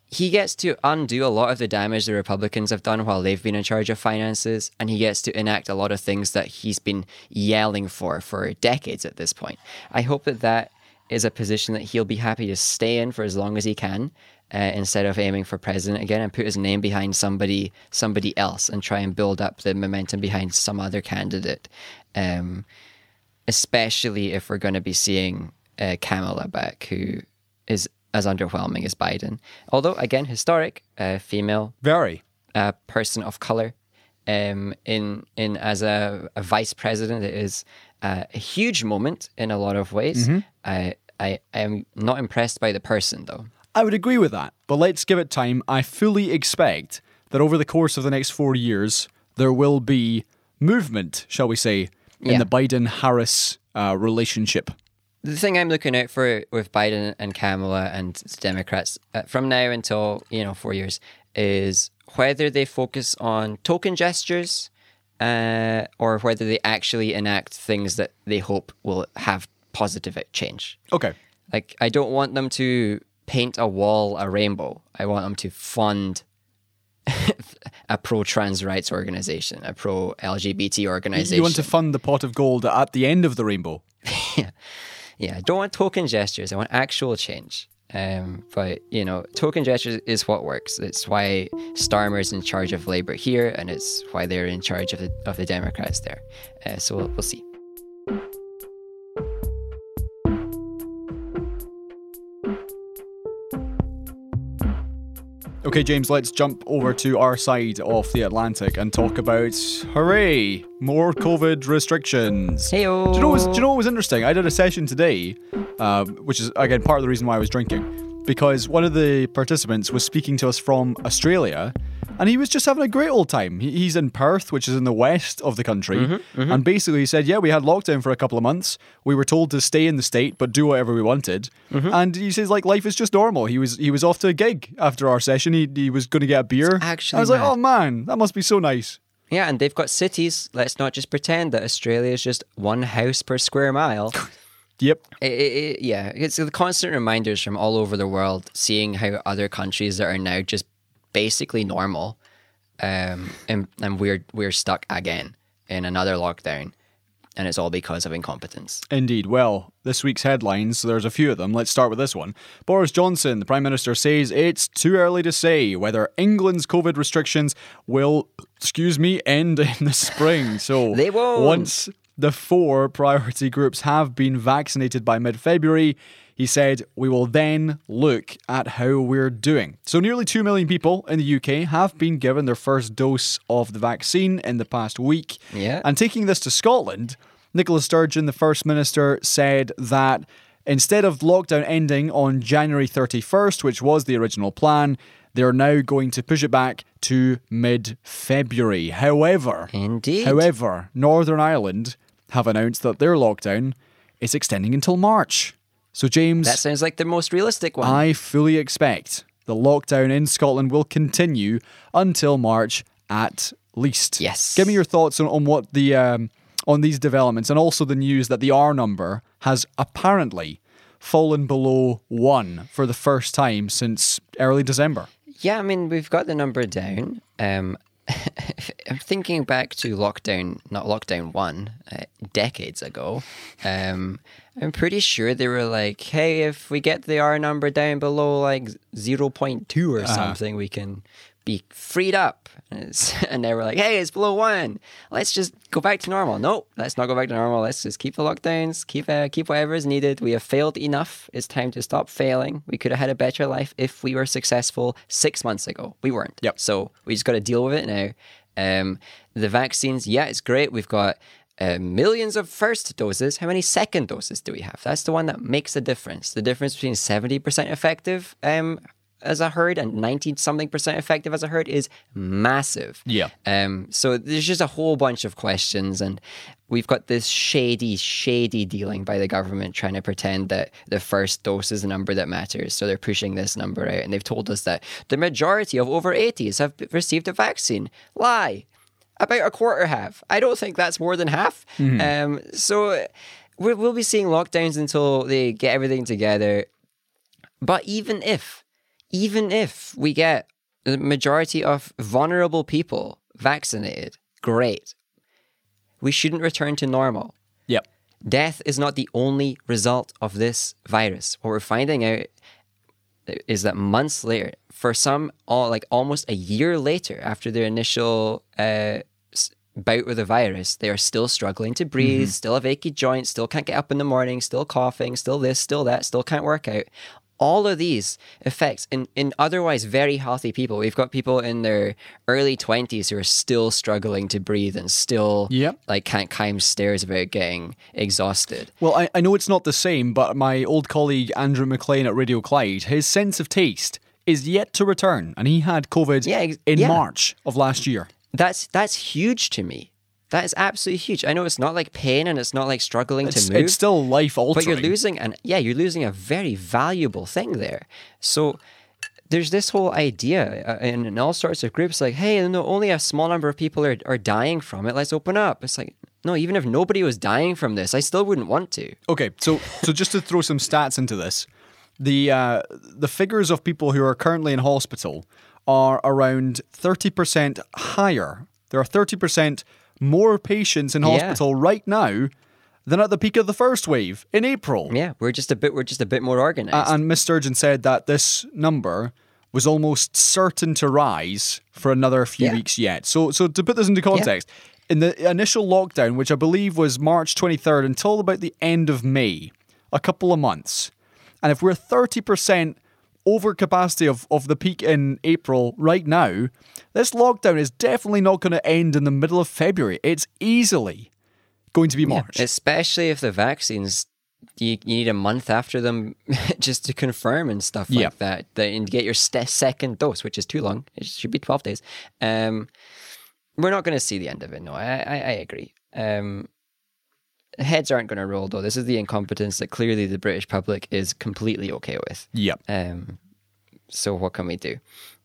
Speaker 2: he gets to undo a lot of the damage the Republicans have done while they've been in charge of finances, and he gets to enact a lot of things that he's been yelling for for decades at this point. I hope that that is a position that he'll be happy to stay in for as long as he can, uh, instead of aiming for president again and put his name behind somebody somebody else and try and build up the momentum behind some other candidate. Um, especially if we're going to be seeing uh, Kamala back, who is as underwhelming as Biden. Although, again, historic, uh, female
Speaker 1: Very.
Speaker 2: uh, person of color um, in in as a, a vice president. It is uh, a huge moment in a lot of ways. I I am not impressed by the person though.
Speaker 1: I would agree with that, but let's give it time. I fully expect that over the course of the next four years, there will be movement, shall we say, in
Speaker 2: Yeah.
Speaker 1: the Biden Harris uh, relationship.
Speaker 2: The thing I'm looking out for with Biden and Kamala and Democrats uh, from now until you know four years is whether they focus on token gestures uh, or whether they actually enact things that they hope will have positive change.
Speaker 1: Okay.
Speaker 2: Like, I don't want them to paint a wall a rainbow. I want them to fund a pro trans rights organization, a pro LGBT organization.
Speaker 1: You want to fund the pot of gold at the end of the rainbow.
Speaker 2: Yeah, yeah, I don't want token gestures. I want actual change. Um, but you know, token gestures is what works. It's why Starmer's in charge of Labour here, and it's why they're in charge of the of the Democrats there. Uh, so we'll, we'll see.
Speaker 1: Okay, James, let's jump over to our side of the Atlantic and talk about hooray, more COVID restrictions.
Speaker 2: Heyo.
Speaker 1: Do you know what was, do you know what was interesting? I did a session today, uh, which is again part of the reason why I was drinking, because one of the participants was speaking to us from Australia, and he was just having a great old time. He, he's in Perth, which is in the west of the country, mm-hmm, mm-hmm. and basically he said, "Yeah, we had lockdown for a couple of months. We were told to stay in the state, but do whatever we wanted." Mm-hmm. And he says, "Like life is just normal." He was he was off to a gig after our session. He he was going to get a beer.
Speaker 2: actually
Speaker 1: I was like, "Oh man, that must be so nice."
Speaker 2: Yeah, and they've got cities. Let's not just pretend that Australia is just one house per square mile.
Speaker 1: Yep.
Speaker 2: It, it, it- yeah, it's the constant reminders from all over the world, seeing how other countries that are now just basically normal, um, and and we're we're stuck again in another lockdown, and it's all because of incompetence.
Speaker 1: Indeed. Well, this week's headlines, there's a few of them. Let's start with this one. Boris Johnson, the Prime Minister, says it's too early to say whether England's COVID restrictions will, excuse me, end in the spring. So
Speaker 2: They won't.
Speaker 1: once the four priority groups have been vaccinated by mid February, he said, we will then look at how we're doing. So, nearly 2 million people in the UK have been given their first dose of the vaccine in the past week.
Speaker 2: Yeah.
Speaker 1: And taking this to Scotland, Nicola Sturgeon, the First Minister, said that instead of lockdown ending on January 31st, which was the original plan, they're now going to push it back to mid February. However,
Speaker 2: Indeed.
Speaker 1: however, Northern Ireland have announced that their lockdown is extending until March. So, James,
Speaker 2: That sounds like the most realistic one.
Speaker 1: I fully expect the lockdown in Scotland will continue until March at least.
Speaker 2: Yes.
Speaker 1: Give me your thoughts on, on what the um, on these developments and also the news that the R number has apparently fallen below one for the first time since early December.
Speaker 2: Yeah, I mean, we've got the number down. Um, I'm thinking back to lockdown, not lockdown one, uh, decades ago. Um, I'm pretty sure they were like, hey, if we get the R number down below like 0.2 or something, we can be freed up. And, and they were like, hey, it's below one. Let's just go back to normal. No, let's not go back to normal. Let's just keep the lockdowns, keep uh, keep whatever is needed. We have failed enough. It's time to stop failing. We could have had a better life if we were successful six months ago. We weren't.
Speaker 1: Yep.
Speaker 2: So we just got to deal with it now. Um, the vaccines, yeah, it's great. We've got uh, millions of first doses. How many second doses do we have? That's the one that makes the difference. The difference between 70% effective um, as a herd and 90 something percent effective as a herd is massive.
Speaker 1: Yeah.
Speaker 2: Um, so there's just a whole bunch of questions, and we've got this shady, shady dealing by the government trying to pretend that the first dose is the number that matters. So they're pushing this number out, and they've told us that the majority of over 80s have received a vaccine. Lie. About a quarter have. I don't think that's more than half. Um, so we'll be seeing lockdowns until they get everything together. But even if, even if we get the majority of vulnerable people vaccinated, great. We shouldn't return to normal.
Speaker 1: Yep.
Speaker 2: Death is not the only result of this virus. What we're finding out is that months later, for some, all like almost a year later after their initial uh, bout with the virus, they are still struggling to breathe, still have achy joints, still can't get up in the morning, still coughing, still this, still that, still can't work out. All of these effects in, in otherwise very healthy people. We've got people in their early 20s who are still struggling to breathe and still
Speaker 1: Yep.
Speaker 2: like can't climb stairs without getting exhausted.
Speaker 1: Well, I, I know it's not the same, but my old colleague Andrew McLean at Radio Clyde, his sense of taste is yet to return, and he had COVID
Speaker 2: Yeah, ex-
Speaker 1: in
Speaker 2: yeah.
Speaker 1: March of last year.
Speaker 2: That's that's huge to me. That is absolutely huge. I know it's not like pain and it's not like struggling
Speaker 1: It's,
Speaker 2: to move.
Speaker 1: it's still life altering.
Speaker 2: but you're losing and yeah, you're losing a very valuable thing there. So there's this whole idea uh, in, in all sorts of groups like, hey, no, only a small number of people are, are dying from it. Let's open up. It's like, no, even if nobody was dying from this, I still wouldn't want to.
Speaker 1: Okay, so so just to throw some stats into this, the uh, the figures of people who are currently in hospital are around thirty percent higher. There are thirty percent more patients in
Speaker 2: Yeah.
Speaker 1: hospital right now than at the peak of the first wave in April.
Speaker 2: Yeah, we're just a bit we're just a bit more organized.
Speaker 1: A- And Miss Sturgeon said that this number was almost certain to rise for another few
Speaker 2: Yeah.
Speaker 1: weeks yet. So, so to put this into context, in the initial lockdown, which I believe was March 23rd until about the end of May, a couple of months, and if we're 30% over capacity of, of the peak in April right now, this lockdown is definitely not going to end in the middle of February. It's easily going to be
Speaker 2: Yeah,
Speaker 1: March.
Speaker 2: especially if the vaccines you, you need a month after them just to confirm and stuff like
Speaker 1: Yeah.
Speaker 2: that, that and get your st- second dose, which is too long. It should be twelve days. Um, we're not going to see the end of it. No, I I, I agree. Um, heads aren't going to roll though. This is the incompetence that clearly the British public is completely okay with.
Speaker 1: yep.
Speaker 2: Um, so what can we do?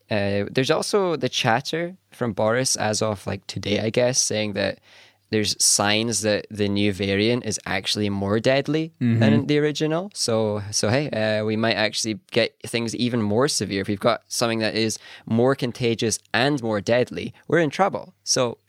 Speaker 2: Uh, there's also the chatter from Boris as of like today, I guess, saying that there's signs that the new variant is actually more deadly than the original. So, so hey, uh, we might actually get things even more severe if we've got something that is more contagious and more deadly. We're in trouble. So,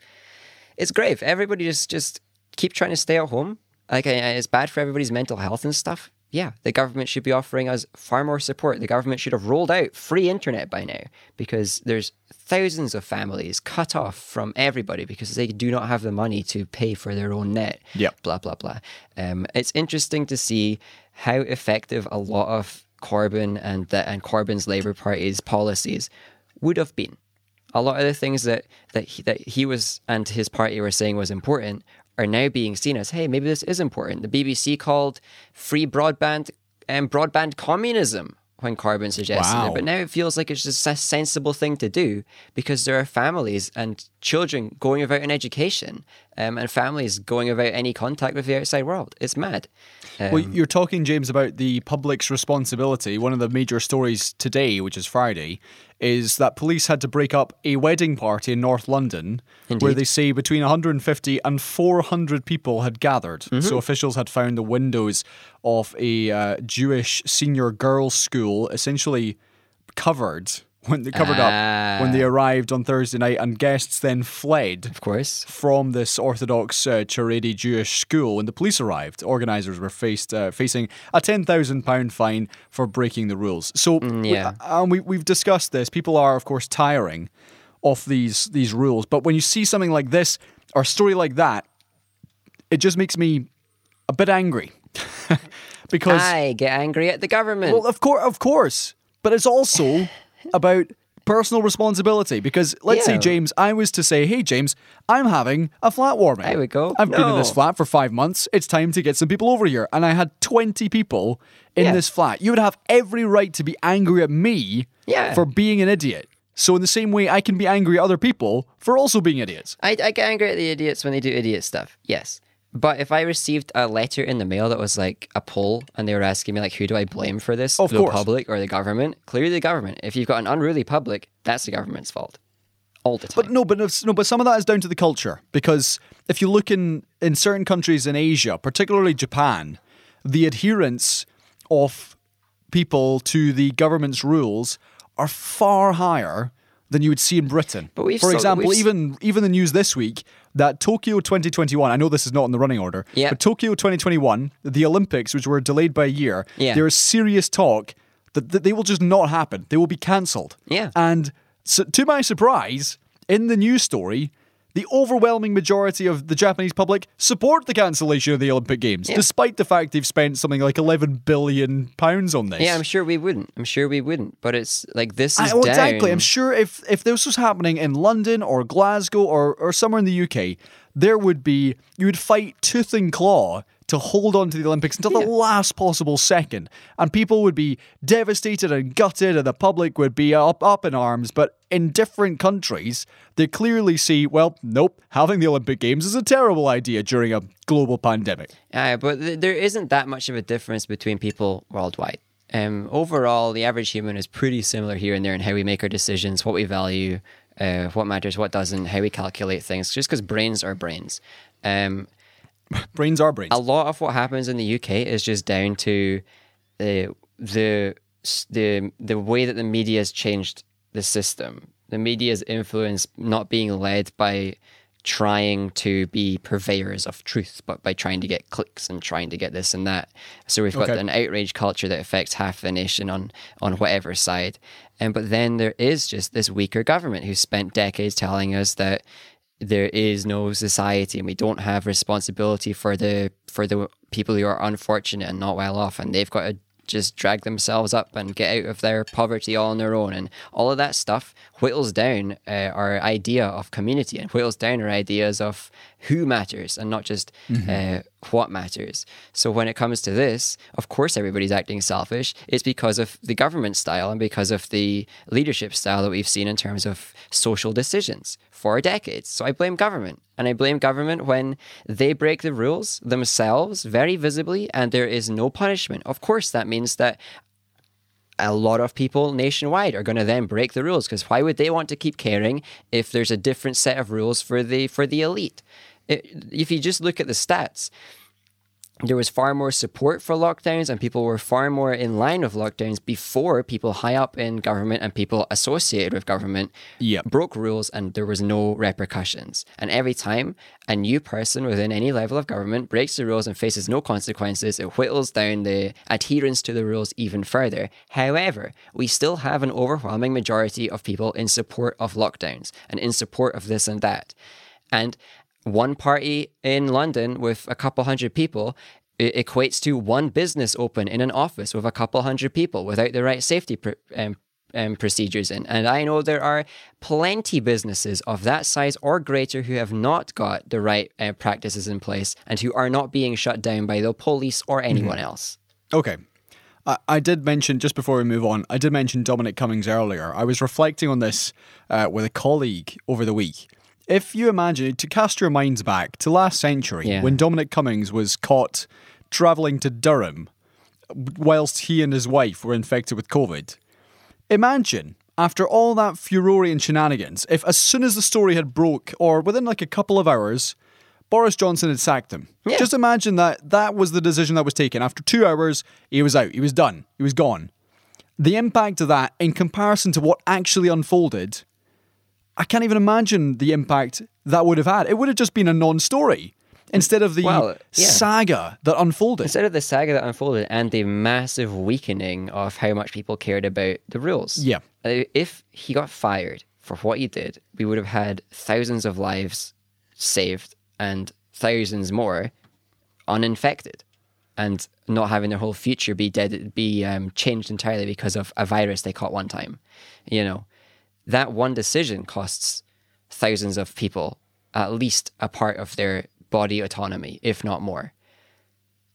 Speaker 2: it's grave. Everybody just just keep trying to stay at home. Like it's bad for everybody's mental health and stuff. Yeah, the government should be offering us far more support. The government should have rolled out free internet by now because there's thousands of families cut off from everybody because they do not have the money to pay for their own net.
Speaker 1: Yep.
Speaker 2: Blah blah blah. Um, it's interesting to see how effective a lot of Corbyn and the, and Corbyn's Labour Party's policies would have been a lot of the things that that he, that he was and his party were saying was important are now being seen as hey maybe this is important the bbc called free broadband and broadband communism when Corbyn suggested
Speaker 1: Wow.
Speaker 2: it but now it feels like it's just a sensible thing to do because there are families and children going without an education um, and families going without any contact with the outside world it's mad um,
Speaker 1: Well, you're talking, James, about the public's responsibility. One of the major stories today, which is Friday, is that police had to break up a wedding party in North London where they say between 150 and 400 people had gathered.
Speaker 2: Mm-hmm.
Speaker 1: So officials had found the windows of a uh, Jewish senior girls' school essentially covered when they covered up when they
Speaker 2: Ah.
Speaker 1: arrived on Thursday night, and guests then fled
Speaker 2: of course
Speaker 1: from this Orthodox uh, Charedi Jewish school when the police arrived. Organisers were faced uh, facing a ten thousand pound fine for breaking the rules. So, we-
Speaker 2: yeah.
Speaker 1: and we we've discussed this. People are, of course, tiring of these these rules. But when you see something like this or a story like that, it just makes me a bit angry because
Speaker 2: i get angry at the government
Speaker 1: well, of course, of course, but it's also about personal responsibility. Because let's say James, I was to say, "Hey, James, I'm having a flat warming.
Speaker 2: There we go.
Speaker 1: I've been in this flat for five months. It's time to get some people over here." And I had twenty people in
Speaker 2: Yeah.
Speaker 1: this flat. You would have every right to be angry at me
Speaker 2: Yeah.
Speaker 1: for being an idiot. So in the same way, I can be angry at other people for also being idiots.
Speaker 2: I, I get angry at the idiots when they do idiot stuff. Yes. But if I received a letter in the mail that was like a poll and they were asking me like who do I blame for this?
Speaker 1: Oh, of
Speaker 2: the
Speaker 1: course.
Speaker 2: public or the government? Clearly the government. If you've got an unruly public, that's the government's fault. All the time.
Speaker 1: But no, but no, but some of that is down to the culture because if you look in in certain countries in Asia, particularly Japan, the adherence of people to the government's rules are far higher than you would see in Britain.
Speaker 2: But we've
Speaker 1: For example,
Speaker 2: we've
Speaker 1: even even the news this week that Tokyo 2021, I know this is not in the running order,
Speaker 2: Yeah.
Speaker 1: but Tokyo 2021, the Olympics, which were delayed by a year,
Speaker 2: Yeah.
Speaker 1: there is serious talk that, that they will just not happen. They will be cancelled.
Speaker 2: Yeah.
Speaker 1: And so, to my surprise, in the news story, the overwhelming majority of the Japanese public support the cancellation of the Olympic Games,
Speaker 2: Yeah.
Speaker 1: despite the fact they've spent something like 11 billion pounds on this.
Speaker 2: yeah, I'm sure we wouldn't. I'm sure we wouldn't. But it's like this is
Speaker 1: I, well, exactly. I'm sure if if this was happening in London or Glasgow or or somewhere in the UK, there would be you would fight tooth and claw to hold on to the Olympics until the last possible second, and people would be devastated and gutted, and the public would be up up in arms. But in different countries, they clearly see, well, nope, having the Olympic Games is a terrible idea during a global pandemic.
Speaker 2: Uh, but th- there isn't that much of a difference between people worldwide. um, overall, the average human is pretty similar here and there in how we make our decisions, what we value, uh, what matters, what doesn't, how we calculate things, just because brains are brains. Um,
Speaker 1: brains are brains.
Speaker 2: A lot of what happens in the UK is just down to the the the the way that the media has changed the system. The media's influence not being led by trying to be purveyors of truth, but by trying to get clicks and trying to get this and that. So we've got
Speaker 1: Okay.
Speaker 2: an outrage culture that affects half the nation on on whatever side. And but then there is just this weaker government who spent decades telling us that there is no society and we don't have responsibility for the for the people who are unfortunate and not well off. And they've got to just drag themselves up and get out of their poverty all on their own. And all of that stuff whittles down uh, our idea of community and whittles down our ideas of who matters and not just uh, what matters. So when it comes to this of course everybody's acting selfish. It's because of the government style and because of the leadership style that we've seen in terms of social decisions for decades so i blame government and I blame government when they break the rules themselves very visibly and there is no punishment. Of course, that means that a lot of people nationwide are going to then break the rules because why would they want to keep caring if there's a different set of rules for the for the elite? It, if you just look at the stats, there was far more support for lockdowns and people were far more in line with lockdowns before people high up in government and people associated with government
Speaker 1: Yep.
Speaker 2: broke rules and there was no repercussions. And every time a new person within any level of government breaks the rules and faces no consequences, it whittles down the adherence to the rules even further. However, we still have an overwhelming majority of people in support of lockdowns and in support of this and that. And one party in London with a couple hundred people equates to one business open in an office with a couple hundred people without the right safety pr- um, um, procedures in. And I know there are plenty businesses of that size or greater who have not got the right uh, practices in place and who are not being shut down by the police or anyone else.
Speaker 1: Okay. I, I did mention, just before we move on, I did mention Dominic Cummings earlier. I was reflecting on this uh, with a colleague over the week. If you imagine, to cast your minds back to last century,
Speaker 2: Yeah.
Speaker 1: when Dominic Cummings was caught travelling to Durham whilst he and his wife were infected with COVID, imagine after all that furore and shenanigans, if as soon as the story had broke, or within like a couple of hours, Boris Johnson had sacked him.
Speaker 2: Yeah.
Speaker 1: Just imagine that that was the decision that was taken. After two hours, he was out. He was done. He was gone. The impact of that, in comparison to what actually unfolded, I can't even imagine the impact that would have had. It would have just been a non-story instead of the
Speaker 2: Well, yeah.
Speaker 1: saga that unfolded.
Speaker 2: Instead of the saga that unfolded and the massive weakening of how much people cared about the rules.
Speaker 1: Yeah.
Speaker 2: Uh, If he got fired for what he did, we would have had thousands of lives saved and thousands more uninfected and not having their whole future be dead be um, changed entirely because of a virus they caught one time you know that one decision costs thousands of people at least a part of their body autonomy if not more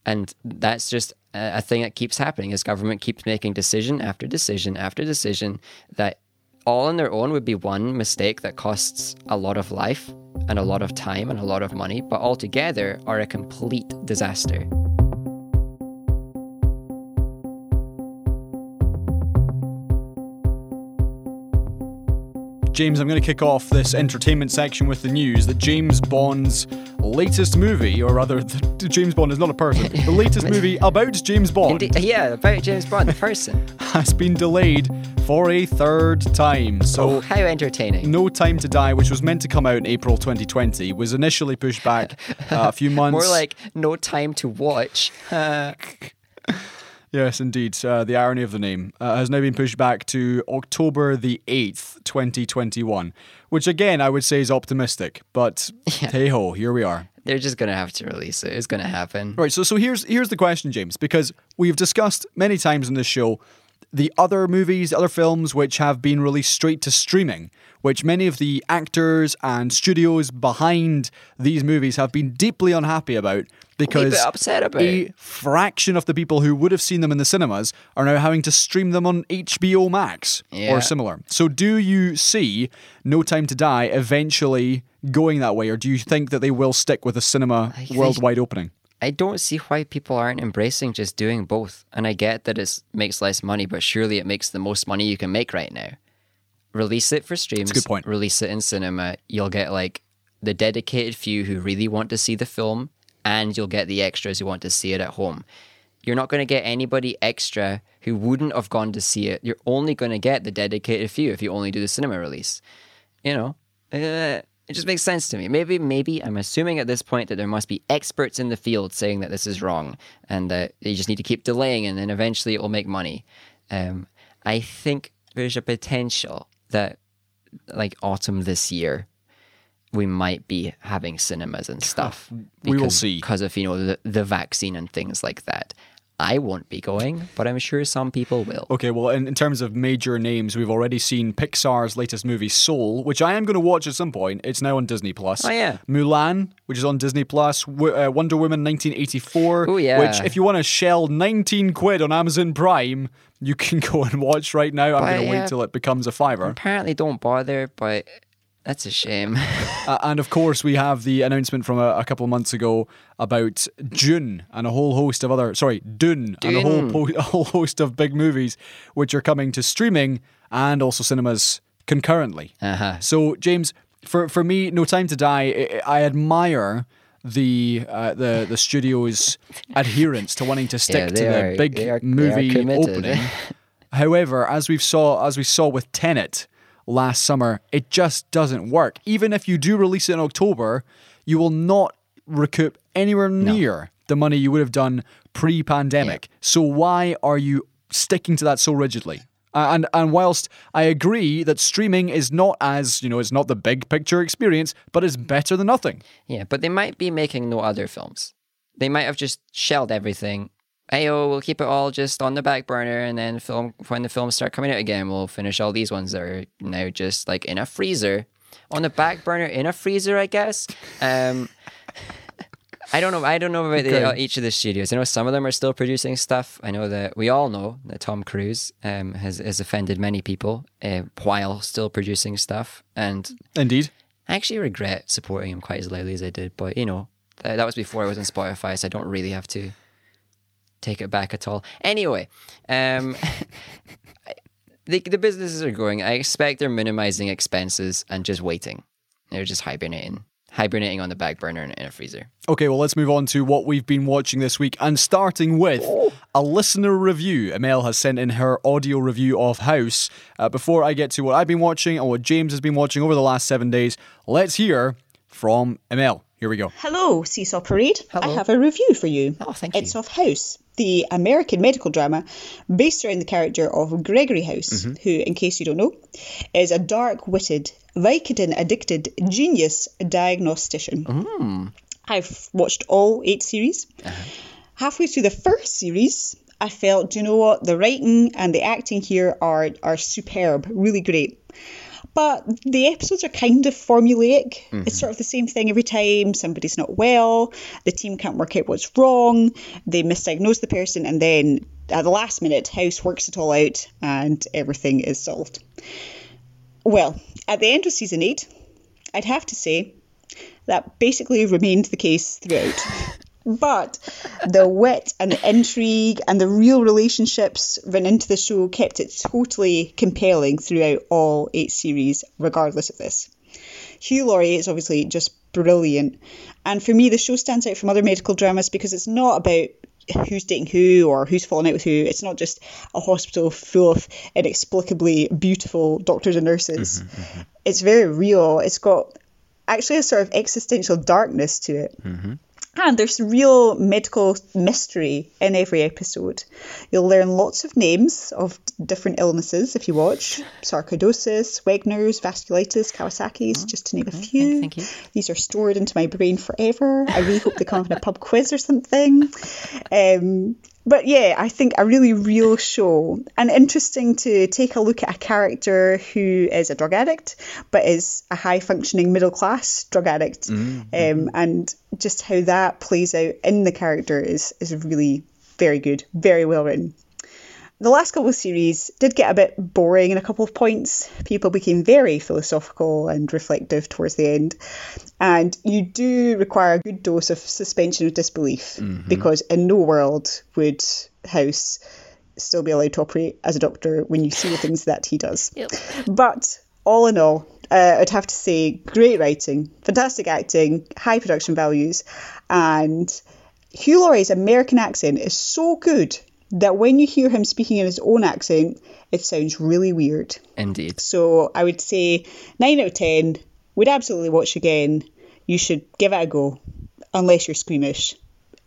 Speaker 2: and that's just a thing that keeps happening as government keeps making decision after decision after decision that all on their own would be one mistake that costs a lot of life and a lot of time and a lot of money, but all together are a complete disaster.
Speaker 1: James, I'm going to kick off this entertainment section with the news that James Bond's latest movie, or rather, the, James Bond is not a person, the latest movie about James Bond
Speaker 2: Indeed, yeah, about James Bond, the person.
Speaker 1: has been delayed for a third time. So,
Speaker 2: Oh, how entertaining.
Speaker 1: No Time to Die, which was meant to come out in April 2020, was initially pushed back uh, a few months.
Speaker 2: More like no time to watch. Uh,
Speaker 1: Yes, indeed. Uh, the irony of the name uh, has now been pushed back to October the 8th, 2021, which again I would say is optimistic, but hey ho, here we are.
Speaker 2: they're just gonna have to release it. It's gonna happen.
Speaker 1: Right, so so here's here's the question, James, because we've discussed many times in this show the other movies, other films which have been released straight to streaming, which many of the actors and studios behind these movies have been deeply unhappy about because
Speaker 2: upset about
Speaker 1: a fraction of the people who would have seen them in the cinemas are now having to stream them on HBO Max
Speaker 2: Yeah.
Speaker 1: or similar. So do you see No Time to Die eventually going that way or do you think that they will stick with a cinema
Speaker 2: think-
Speaker 1: worldwide opening?
Speaker 2: I don't see why people aren't embracing just doing both. And I get that it makes less money, but surely it makes the most money you can make right now. Release it for streams.
Speaker 1: good point.
Speaker 2: Release it in cinema. You'll get like the dedicated few who really want to see the film, and you'll get the extras who want to see it at home. You're not going to get anybody extra who wouldn't have gone to see it. You're only going to get the dedicated few if you only do the cinema release. You know, uh, it just makes sense to me. Maybe, maybe I'm assuming at this point that there must be experts in the field saying that this is wrong and that you just need to keep delaying and then eventually it will make money. Um, I think there's a potential that, like autumn this year, we might be having cinemas and stuff.
Speaker 1: We will
Speaker 2: because-
Speaker 1: see.
Speaker 2: because of you know the, the vaccine and things like that. I won't be going, but I'm sure some people will.
Speaker 1: Okay, well, in, in terms of major names, we've already seen Pixar's latest movie, Soul, which I am going to watch at some point. It's now on Disney Plus.
Speaker 2: Oh, yeah.
Speaker 1: Mulan, which is on Disney Plus. W- uh, Wonder Woman 1984.
Speaker 2: Oh, yeah.
Speaker 1: Which, if you want to shell 19 quid on Amazon Prime, you can go and watch right now. I'm going to
Speaker 2: yeah.
Speaker 1: wait till it becomes a fiver.
Speaker 2: Apparently, don't bother, but that's a shame.
Speaker 1: Uh, and of course, we have the announcement from a, a couple of months ago about June and a whole host of other, sorry, Dune, and a whole, po- a whole host of big movies which are coming to streaming and also cinemas concurrently.
Speaker 2: Uh-huh.
Speaker 1: So, James, for, for me, No Time to Die, I, I admire the uh, the the studio's adherence to wanting to stick
Speaker 2: Yeah,
Speaker 1: to the
Speaker 2: are-
Speaker 1: big
Speaker 2: are-
Speaker 1: movie opening. However, as we've saw as we saw with Tenet last summer, it just doesn't work. Even if you do release it in October, you will not recoup anywhere near the money you would have done pre-pandemic. So why are you sticking to that so rigidly? Uh, And and whilst I agree that streaming is not as you know, it's not the big picture experience, but it's better than nothing.
Speaker 2: yeah, but they might be making no other films. They might have just shelled everything. Hey, oh, we'll keep it all just on the back burner, and then film when the films start coming out again, we'll finish all these ones that are now just like in a freezer, on the back burner in a freezer, I guess. Um, I don't know. I don't know about the, uh, each of the studios. I know some of them are still producing stuff. I know that we all know that Tom Cruise um, has has offended many people uh, while still producing stuff, and
Speaker 1: Indeed.
Speaker 2: I actually regret supporting him quite as loudly as I did. But you know, th- that was before I was on Spotify, so I don't really have to take it back at all. Anyway, um, the the businesses are growing. I expect they're minimizing expenses and just waiting. They're just hibernating, hibernating on the back burner in, in a freezer.
Speaker 1: Okay, well, let's move on to what we've been watching this week, and starting with a listener review. Emel has sent in her audio review of House. Uh, before I get to what I've been watching and what James has been watching over the last seven days, let's hear from Emel. Here we go.
Speaker 3: Hello, Seesaw Parade.
Speaker 2: Hello.
Speaker 3: I have a review for you.
Speaker 2: Oh, thank you.
Speaker 3: It's
Speaker 2: you.
Speaker 3: of House, the American medical drama based around the character of Gregory House,
Speaker 2: Mm-hmm.
Speaker 3: who, in case you don't know, is a dark witted, Vicodin addicted genius diagnostician.
Speaker 2: Mm.
Speaker 3: I've watched all eight series.
Speaker 2: Uh-huh.
Speaker 3: Halfway through the first series, I felt, do you know what? The writing and the acting here are, are superb, really great. But the episodes are kind of formulaic. Mm-hmm. It's sort of the same thing every time. Somebody's not well, the team can't work out what's wrong, they misdiagnose the person, and then at the last minute, House works it all out and everything is solved. Well, at the end of season eight, I'd have to say that basically remained the case throughout. But the wit and the intrigue and the real relationships run into the show kept it totally compelling throughout all eight series, regardless of this. Hugh Laurie is obviously just brilliant. And for me, the show stands out from other medical dramas because it's not about who's dating who or who's falling out with who. It's not just a hospital full of inexplicably beautiful doctors and nurses. Mm-hmm, mm-hmm. It's very real. It's got actually a sort of existential darkness to it. Mm-hmm. And there's real medical mystery in every episode. You'll learn lots of names of different illnesses if you watch sarcoidosis, Wegener's, vasculitis, Kawasaki's, just to name a few.
Speaker 2: thank you.
Speaker 3: These are stored into my brain forever. I really hope they come up in a pub quiz or something. Um, but yeah, I think a really real show and interesting to take a look at a character who is a drug addict but is a high functioning middle class drug addict. Um, and just how that plays out in the character is, is really very good, very well written. The last couple of series did get a bit boring in a couple of points. People became very philosophical and reflective towards the end. And you do require a good dose of suspension of disbelief because in no world would House still be allowed to operate as a doctor when you see the things that he does.
Speaker 4: Yep.
Speaker 3: But all in all, uh, I'd have to say great writing, fantastic acting, high production values, and Hugh Laurie's American accent is so good that when you hear him speaking in his own accent, it sounds really weird.
Speaker 2: Indeed.
Speaker 3: So I would say 9 out of 10, would absolutely watch again. You should give it a go, unless you're squeamish,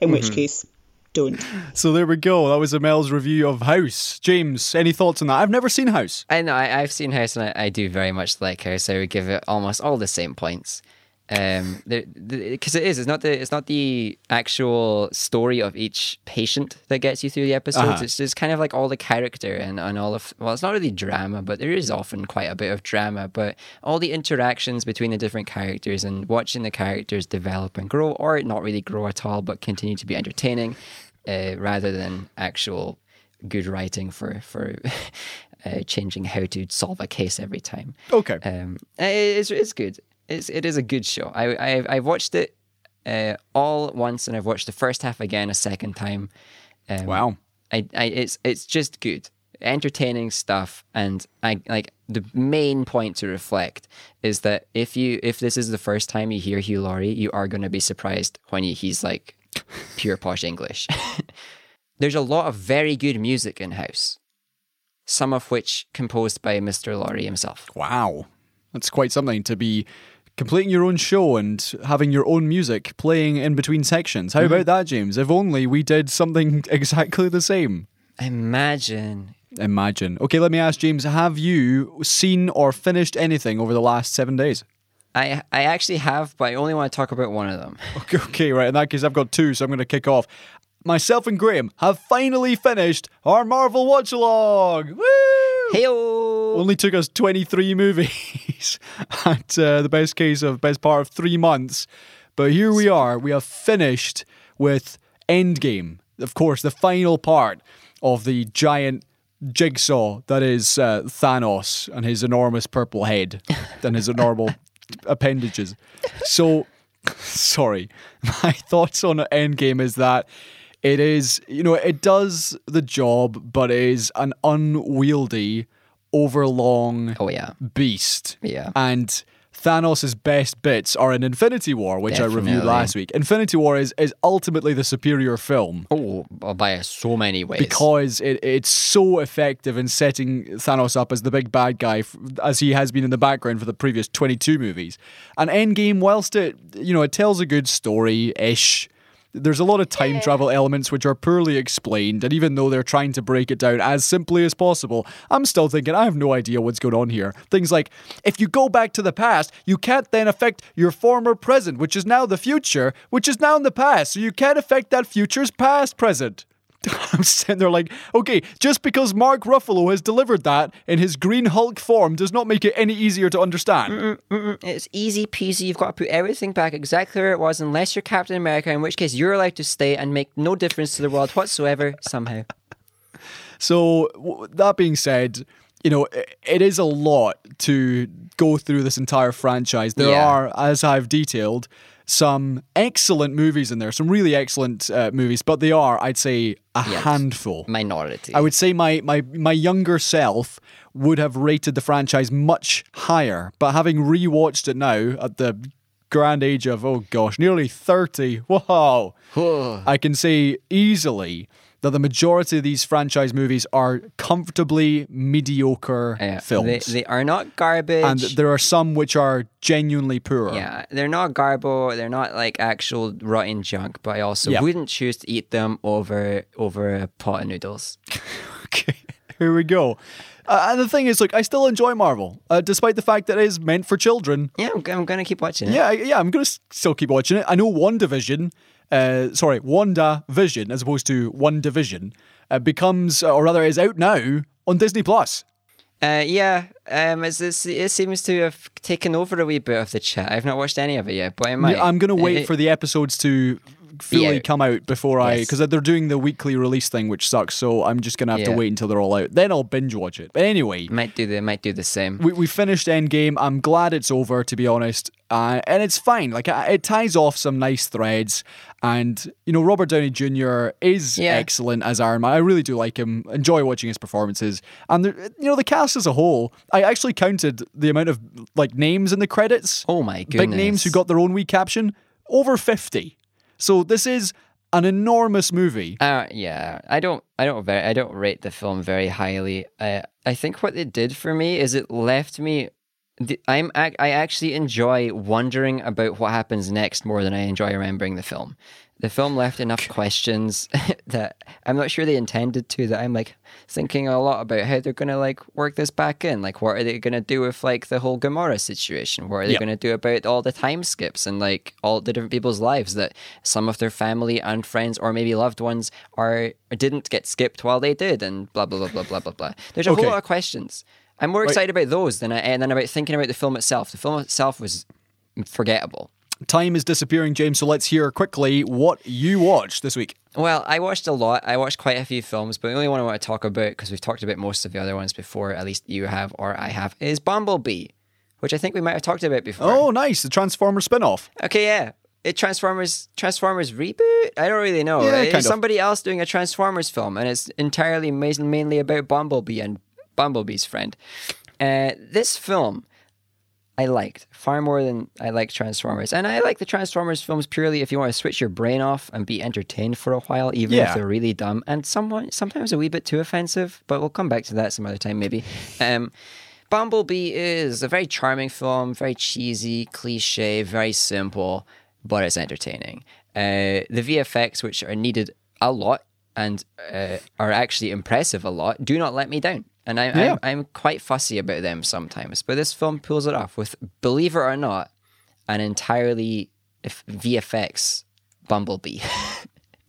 Speaker 3: in which mm-hmm. case, don't.
Speaker 1: So there we go. That was Emel's review of House. James, any thoughts on that? I've never seen House.
Speaker 2: I know I, I've seen House and I, I do very much like House. I would give it almost all the same points. Um, because it is. It's not the. It's not the actual story of each patient that gets you through the episodes.
Speaker 1: Uh-huh.
Speaker 2: It's just kind of like all the character and, and all of. Well, it's not really drama, but there is often quite a bit of drama. But all the interactions between the different characters and watching the characters develop and grow, or not really grow at all, but continue to be entertaining, uh, rather than actual good writing for for uh, changing how to solve a case every time.
Speaker 1: Okay.
Speaker 2: Um, it's it's good. It's it is a good show. I I I've watched it uh, all at once, and I've watched the first half again a second time. Um,
Speaker 1: Wow.
Speaker 2: I, I it's it's just good, entertaining stuff, and I like the main point to reflect is that if you if this is the first time you hear Hugh Laurie, you are going to be surprised when he, he's like pure posh English. There's a lot of very good music in House, some of which composed by Mr. Laurie himself.
Speaker 1: Wow. That's quite something to be completing your own show and having your own music playing in between sections. How about mm-hmm. that, James? If only we did something exactly the same.
Speaker 2: Imagine.
Speaker 1: Imagine. Okay, let me ask James, have you seen or finished anything over the last seven days?
Speaker 2: I I actually have, but I only want to talk about one of them.
Speaker 1: Okay, okay, right. In that case, I've got two, so I'm going to kick off. Myself and Graham have finally finished our Marvel Watch Along. Woo!
Speaker 2: Heyo!
Speaker 1: Only took us 23 movies at uh, the best case of best part of three months. But here we are. We have finished with Endgame. Of course, the final part of the giant jigsaw that is uh, Thanos and his enormous purple head and his enormous appendages. So, sorry. My thoughts on Endgame is that it is, you know, it does the job, but it is an unwieldy, overlong
Speaker 2: Oh yeah.
Speaker 1: beast.
Speaker 2: Yeah.
Speaker 1: And Thanos' best bits are in Infinity War, which I reviewed last week. Infinity War is, is ultimately the superior film
Speaker 2: Oh, uh, by so many ways.
Speaker 1: because it, it's so effective in setting Thanos up as the big bad guy, as he has been in the background for the previous 22 movies. And Endgame, whilst it, you know, it tells a good story ish, there's a lot of time travel elements which are poorly explained, and even though they're trying to break it down as simply as possible, I'm still thinking I have no idea what's going on here. Things like if you go back to the past, you can't then affect your former present, which is now the future, which is now in the past, so you can't affect that future's past present. I'm sitting there like, okay, just because Mark Ruffalo has delivered that in his Green Hulk form does not make it any easier to understand.
Speaker 2: It's easy peasy. You've got to put everything back exactly where it was, unless you're Captain America, in which case you're allowed to stay and make no difference to the world whatsoever, somehow.
Speaker 1: So, w- that being said, you know, it is a lot to go through this entire franchise. There
Speaker 2: Yeah.
Speaker 1: are, as I've detailed, some excellent movies in there, some really excellent uh, movies, but they are, I'd say, a
Speaker 2: Yes.
Speaker 1: handful.
Speaker 2: Minority.
Speaker 1: I would say my, my my younger self would have rated the franchise much higher, but having rewatched it now at the grand age of oh gosh, nearly thirty, wow, I can say easily that the majority of these franchise movies are comfortably mediocre
Speaker 2: Yeah,
Speaker 1: films,
Speaker 2: They, they are not garbage.
Speaker 1: and there are some which are genuinely poor.
Speaker 2: yeah, they're not garbo. They're not like actual rotten junk. But I also
Speaker 1: Yeah.
Speaker 2: wouldn't choose to eat them over over a pot of noodles.
Speaker 1: Okay, here we go. Uh, and the thing is, look, I still enjoy Marvel, uh, despite the fact that it is meant for children.
Speaker 2: Yeah, I'm, I'm gonna keep watching it.
Speaker 1: Yeah, yeah, I'm gonna still keep watching it. I know One Division, uh, sorry, Wanda Vision, as opposed to One Division, uh, becomes, or rather, is out now on Disney Plus.
Speaker 2: Uh, yeah, um, it's, it's, it seems to have taken over a wee bit of the chat. I've not watched any of it yet, but I might.
Speaker 1: I'm gonna wait
Speaker 2: It-
Speaker 1: for the episodes to fully
Speaker 2: out.
Speaker 1: come out before I because they're doing the weekly release thing, which sucks. So I'm just gonna have to wait until they're all out. Then I'll binge watch it. But anyway,
Speaker 2: Might do the might do the same.
Speaker 1: we, we finished Endgame. I'm glad it's over, to be honest. Uh, and it's fine. Like it ties off some nice threads, and you know Robert Downey Jr. is
Speaker 2: Yeah.
Speaker 1: excellent as Iron Man. I really do like him. Enjoy watching his performances, and the, you know the cast as a whole. I actually counted the amount of like names in the credits.
Speaker 2: Oh my goodness!
Speaker 1: Big names who got their own wee caption. Over fifty. So this is an enormous movie.
Speaker 2: Uh, yeah, I don't, I don't, very, I don't rate the film very highly. I, I think what it did for me is it left me. I'm, I actually enjoy wondering about what happens next more than I enjoy remembering the film. The film left enough questions that I'm not sure they intended to. That I'm like thinking a lot about how they're gonna like work this back in. Like, what are they gonna do with like the whole Gamora situation? What are they
Speaker 1: Yeah.
Speaker 2: gonna do about all the time skips and like all the different people's lives that some of their family and friends or maybe loved ones are didn't get skipped while they did and blah blah blah blah blah blah blah. There's a
Speaker 1: Okay.
Speaker 2: whole lot of questions. I'm more excited about those than I and then about thinking about the film itself. The film itself was forgettable.
Speaker 1: Time is disappearing, James. So let's hear quickly what you watched this week.
Speaker 2: Well, I watched a lot. I watched quite a few films, but the only one I want to talk about, because we've talked about most of the other ones before, at least you have or I have, is Bumblebee, which I think we might have talked about before.
Speaker 1: Oh, nice. The Transformer spin-off.
Speaker 2: Okay, yeah. It Transformers Transformers reboot? I don't really know.
Speaker 1: Yeah,
Speaker 2: it's somebody else doing a Transformers film, and it's entirely mainly about Bumblebee and Bumblebee's friend. Uh, this film I liked far more than I like Transformers, and I like the Transformers films purely if you want to switch your brain off and be entertained for a while, even
Speaker 1: Yeah.
Speaker 2: if they're really dumb and somewhat sometimes a wee bit too offensive. But we'll come back to that some other time, maybe. Um, Bumblebee is a very charming film, very cheesy, cliche, very simple, but it's entertaining. Uh, the VFX, which are needed a lot and uh, are actually impressive a lot, do not let me down. And I,
Speaker 1: Yeah.
Speaker 2: I'm, I'm quite fussy about them sometimes, but this film pulls it off with, believe it or not, an entirely VFX Bumblebee.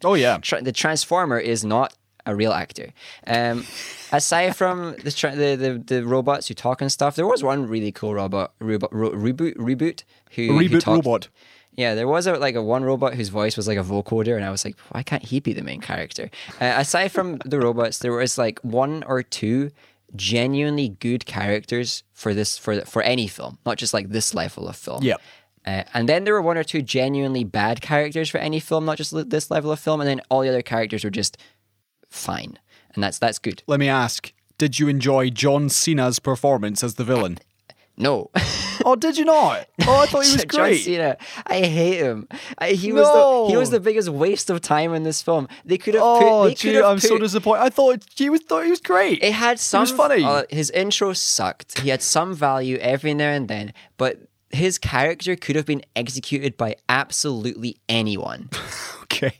Speaker 1: Oh yeah.
Speaker 2: tra- the Transformer is not a real actor. Um, aside from the, tra- the the the robots who talk and stuff, there was one really cool robot, robot ro- reboot reboot who who
Speaker 1: Reboot
Speaker 2: talked-
Speaker 1: robot.
Speaker 2: Yeah, there was a like a one robot whose voice was like a vocoder, and I was like, why can't he be the main character? Uh, aside from the robots, there was like one or two genuinely good characters for this for for any film, not just like this level of film.
Speaker 1: Yep.
Speaker 2: Uh, and then there were one or two genuinely bad characters for any film, not just this level of film. And then all the other characters were just fine, and that's that's good.
Speaker 1: Let me ask. Did you enjoy John Cena's performance as the villain?
Speaker 2: No,
Speaker 1: oh, did you not? Oh, I thought he was
Speaker 2: John
Speaker 1: great.
Speaker 2: Cena, I hate him. I, he was
Speaker 1: No.
Speaker 2: the he was the biggest waste of time in this film. They could have
Speaker 1: Oh,
Speaker 2: put.
Speaker 1: Gee, I'm so disappointed. I thought he was thought he was great.
Speaker 2: It had some.
Speaker 1: was funny.
Speaker 2: uh, his intro sucked. He had some value every now and then, but his character could have been executed by absolutely anyone.
Speaker 1: okay.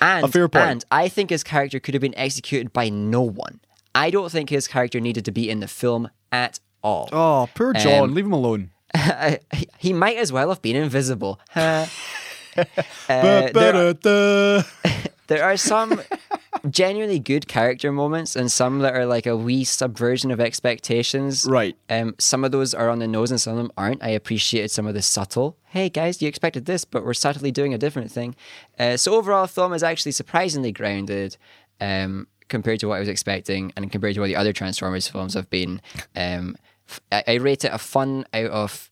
Speaker 2: And, and I think his character could have been executed by no one. I don't think his character needed to be in the film at all.
Speaker 1: Oh, poor John.
Speaker 2: Um,
Speaker 1: Leave him alone.
Speaker 2: He- might as well have been invisible. Uh, there, are, there are some genuinely good character moments and some that are like a wee subversion of expectations.
Speaker 1: Right.
Speaker 2: Um, some of those are on the nose and some of them aren't. I appreciated some of the subtle. Hey guys, you expected this, but we're subtly doing a different thing. Uh, so overall, the film is actually surprisingly grounded um, compared to what I was expecting, and compared to what the other Transformers films have been. Um, I, I rate it a fun out of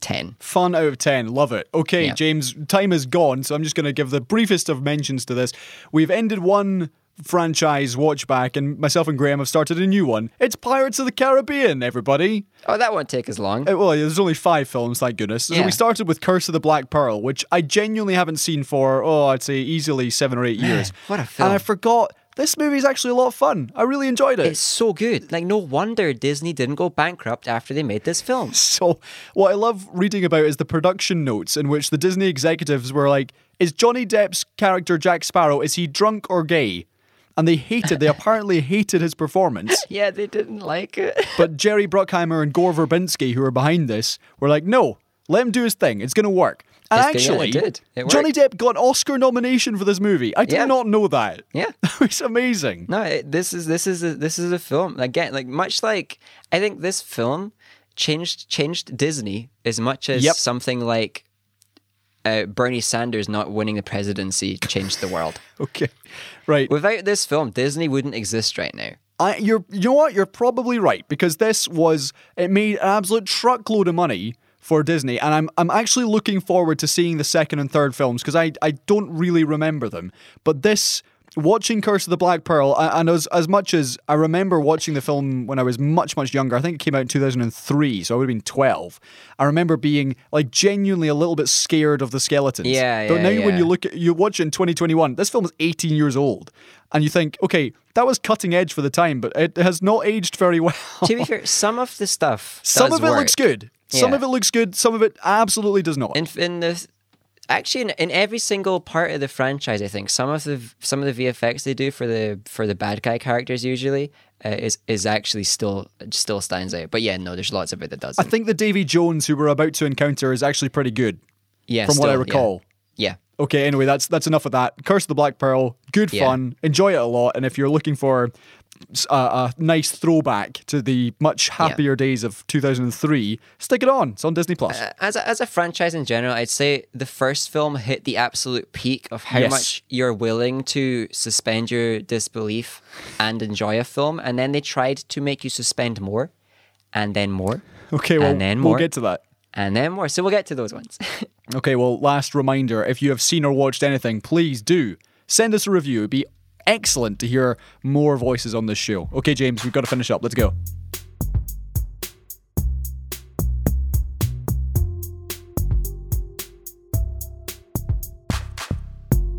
Speaker 2: ten.
Speaker 1: Fun out of 10. Love it. Okay,
Speaker 2: Yeah.
Speaker 1: James, time is gone, so I'm just going to give the briefest of mentions to this. We've ended one franchise watch back, and myself and Graham have started a new one. It's Pirates of the Caribbean, everybody.
Speaker 2: Oh, that won't take as long.
Speaker 1: Uh, well, there's only five films, thank goodness. So
Speaker 2: Yeah.
Speaker 1: we started with Curse of the Black Pearl, which I genuinely haven't seen for, oh, I'd say easily seven or eight years.
Speaker 2: what a film.
Speaker 1: And I forgot, this movie is actually a lot of fun. I really enjoyed it.
Speaker 2: It's so good. Like, no wonder Disney didn't go bankrupt after they made this film.
Speaker 1: So, what I love reading about is the production notes in which the Disney executives were like, "Is Johnny Depp's character Jack Sparrow is he drunk or gay?" And they hated, they apparently hated his performance.
Speaker 2: Yeah, they didn't like it.
Speaker 1: But Jerry Bruckheimer and Gore Verbinski, who are behind this, were like, "No, let him do his thing. It's going to work." And
Speaker 2: It's
Speaker 1: actually,
Speaker 2: it did. It
Speaker 1: Johnny. Depp got an Oscar nomination for this movie. I did
Speaker 2: Yeah.
Speaker 1: not know that.
Speaker 2: Yeah.
Speaker 1: it's amazing.
Speaker 2: No, it, this is this is a, this is a film again. Like much like I think this film changed changed Disney as much as
Speaker 1: Yep.
Speaker 2: something like uh, Bernie Sanders not winning the presidency changed the world.
Speaker 1: Okay, right.
Speaker 2: Without this film, Disney wouldn't exist right now.
Speaker 1: I, you're, you know what? You're probably right because this was it made an absolute truckload of money for Disney, and I'm I'm actually looking forward to seeing the second and third films because I I don't really remember them, but this. Watching Curse of the Black Pearl, and as as much as I remember watching the film when I was much much younger, I think it came out in two thousand and three, so I would have been twelve. I remember being like genuinely a little bit scared of the skeletons.
Speaker 2: Yeah,
Speaker 1: But
Speaker 2: yeah,
Speaker 1: now when you look at you watch it in 2021, this film is 18 years old, and you think, okay, that was cutting edge for the time, but it has not aged very well.
Speaker 2: to be fair, some of the stuff
Speaker 1: some of it
Speaker 2: work.
Speaker 1: looks good. Some
Speaker 2: Yeah.
Speaker 1: of it looks good. Some of it absolutely does not.
Speaker 2: in in the actually in, in every single part of the franchise i think some of the some of the vfx they do for the for the bad guy characters usually uh, is is actually still still stands out but yeah no there's lots of it that doesn't I
Speaker 1: think the Davy Jones who we're about to encounter is actually pretty good,
Speaker 2: yeah
Speaker 1: from what I
Speaker 2: still, yeah.
Speaker 1: recall.
Speaker 2: yeah
Speaker 1: Okay, anyway, that's that's enough of that. Curse of the Black Pearl, good
Speaker 2: Yeah.
Speaker 1: fun, enjoy it a lot, and if you're looking for s- uh, a, nice throwback to the much happier days of 2003, stick it on. It's on Disney Plus.
Speaker 2: Uh, as a, as a franchise in general, I'd say the first film hit the absolute peak of how
Speaker 1: Yes.
Speaker 2: much you're willing to suspend your disbelief and enjoy a film, and then they tried to make you suspend more, and then more,
Speaker 1: okay, well,
Speaker 2: and then more.
Speaker 1: we'll get to that.
Speaker 2: and then more. So we'll get to those ones.
Speaker 1: Okay, well, last reminder if you have seen or watched anything, please do send us a review. It'd be excellent to hear more voices on this show. Okay, James, we've got to finish up. Let's go.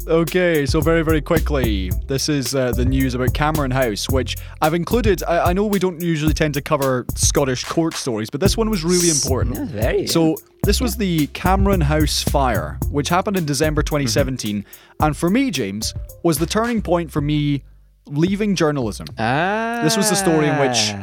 Speaker 1: Okay, so very, very quickly, this is uh, the news about Cameron House, which I've included. I, I know we don't usually tend to cover Scottish court stories, but this one was really important.
Speaker 2: Yeah, very,
Speaker 1: So, this was the Cameron House fire, which happened in December 2017. And for me, James, was the turning point for me leaving journalism.
Speaker 2: ah,
Speaker 1: This was the story in which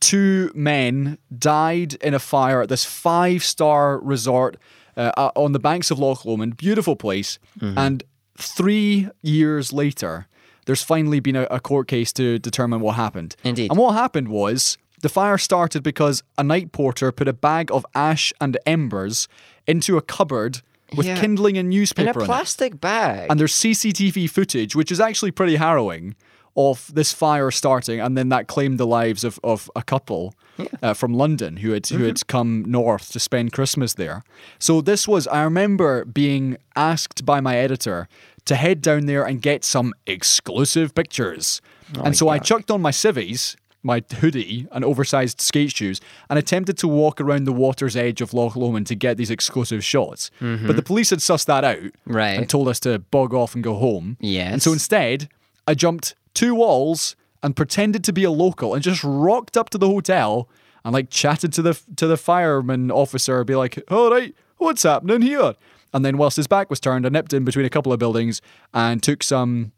Speaker 1: two men died in a fire at this five star resort uh, uh, on the banks of Loch Lomond. Beautiful place.
Speaker 2: Mm-hmm.
Speaker 1: And three years later, there's finally been a, a court case to determine what happened.
Speaker 2: Indeed.
Speaker 1: And what happened was the fire started because a night porter put a bag of ash and embers into a cupboard with
Speaker 2: Yeah.
Speaker 1: kindling and
Speaker 2: in a
Speaker 1: newspaper in it.
Speaker 2: plastic bag.
Speaker 1: And there's CCTV footage, which is actually pretty harrowing, of this fire starting, and then that claimed the lives of, of a couple uh, from London who had who had come north to spend Christmas there. So this was, I remember being asked by my editor to head down there and get some exclusive pictures, oh and so I chucked on my civvies. My hoodie and oversized skate shoes, and attempted to walk around the water's edge of Loch Lomond to get these exclusive shots. Mm-hmm. But the police had sussed that out
Speaker 2: Right.
Speaker 1: and told us to bog off and go home.
Speaker 2: Yes.
Speaker 1: And so instead, I jumped two walls and pretended to be a local and just rocked up to the hotel and like chatted to the to the fireman officer, be like, "All right, what's happening here?" And then whilst his back was turned, I nipped in between a couple of buildings and took some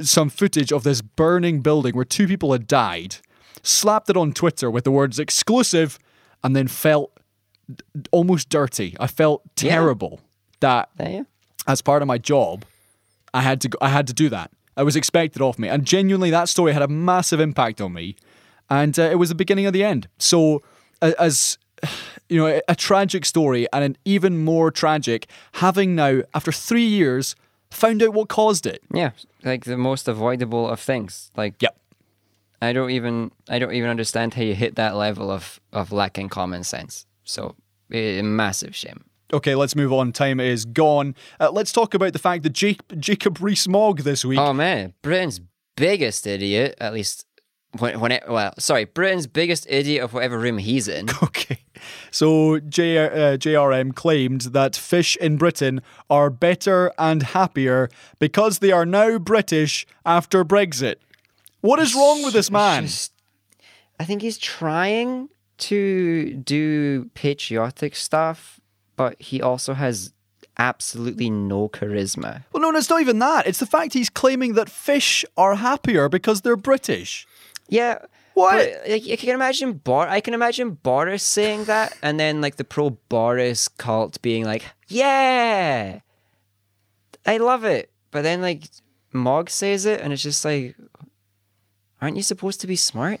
Speaker 1: some footage of this burning building where two people had died, slapped it on Twitter with the words exclusive, and then felt d- almost dirty. I felt
Speaker 2: Yeah.
Speaker 1: terrible that
Speaker 2: There
Speaker 1: as part of my job, I had to go, I had to do that. It was expected of me, and genuinely, that story had a massive impact on me, and uh, it was the beginning of the end. So, as you know, a, a tragic story, and an even more tragic, having now after three years found out what caused it.
Speaker 2: yeah, like the most avoidable of things. Like
Speaker 1: Yep.
Speaker 2: I don't even I don't even understand how you hit that level of of lacking common sense. So a massive shame.
Speaker 1: Okay, let's move on. Time is gone. Uh, let's talk about the fact that Jake, Jacob Rees-Mogg this week.
Speaker 2: Oh man, Britain's biggest idiot, at least when, when it, well, sorry, Britain's biggest idiot of whatever room he's in.
Speaker 1: Okay. So J, uh, JRM claimed that fish in Britain are better and happier because they are now British after Brexit. What is wrong with this man?
Speaker 2: Just- I think he's trying to do patriotic stuff, but he also has absolutely no charisma.
Speaker 1: Well, no, no, it's not even that. It's the fact he's claiming that fish are happier because they're British.
Speaker 2: Yeah.
Speaker 1: What?
Speaker 2: But, like, I can imagine Bor- I can imagine Boris saying that, and then like the pro Boris cult being like, "Yeah, I love it," but then like Mogg says it, and it's just like, "Aren't you supposed to be smart?"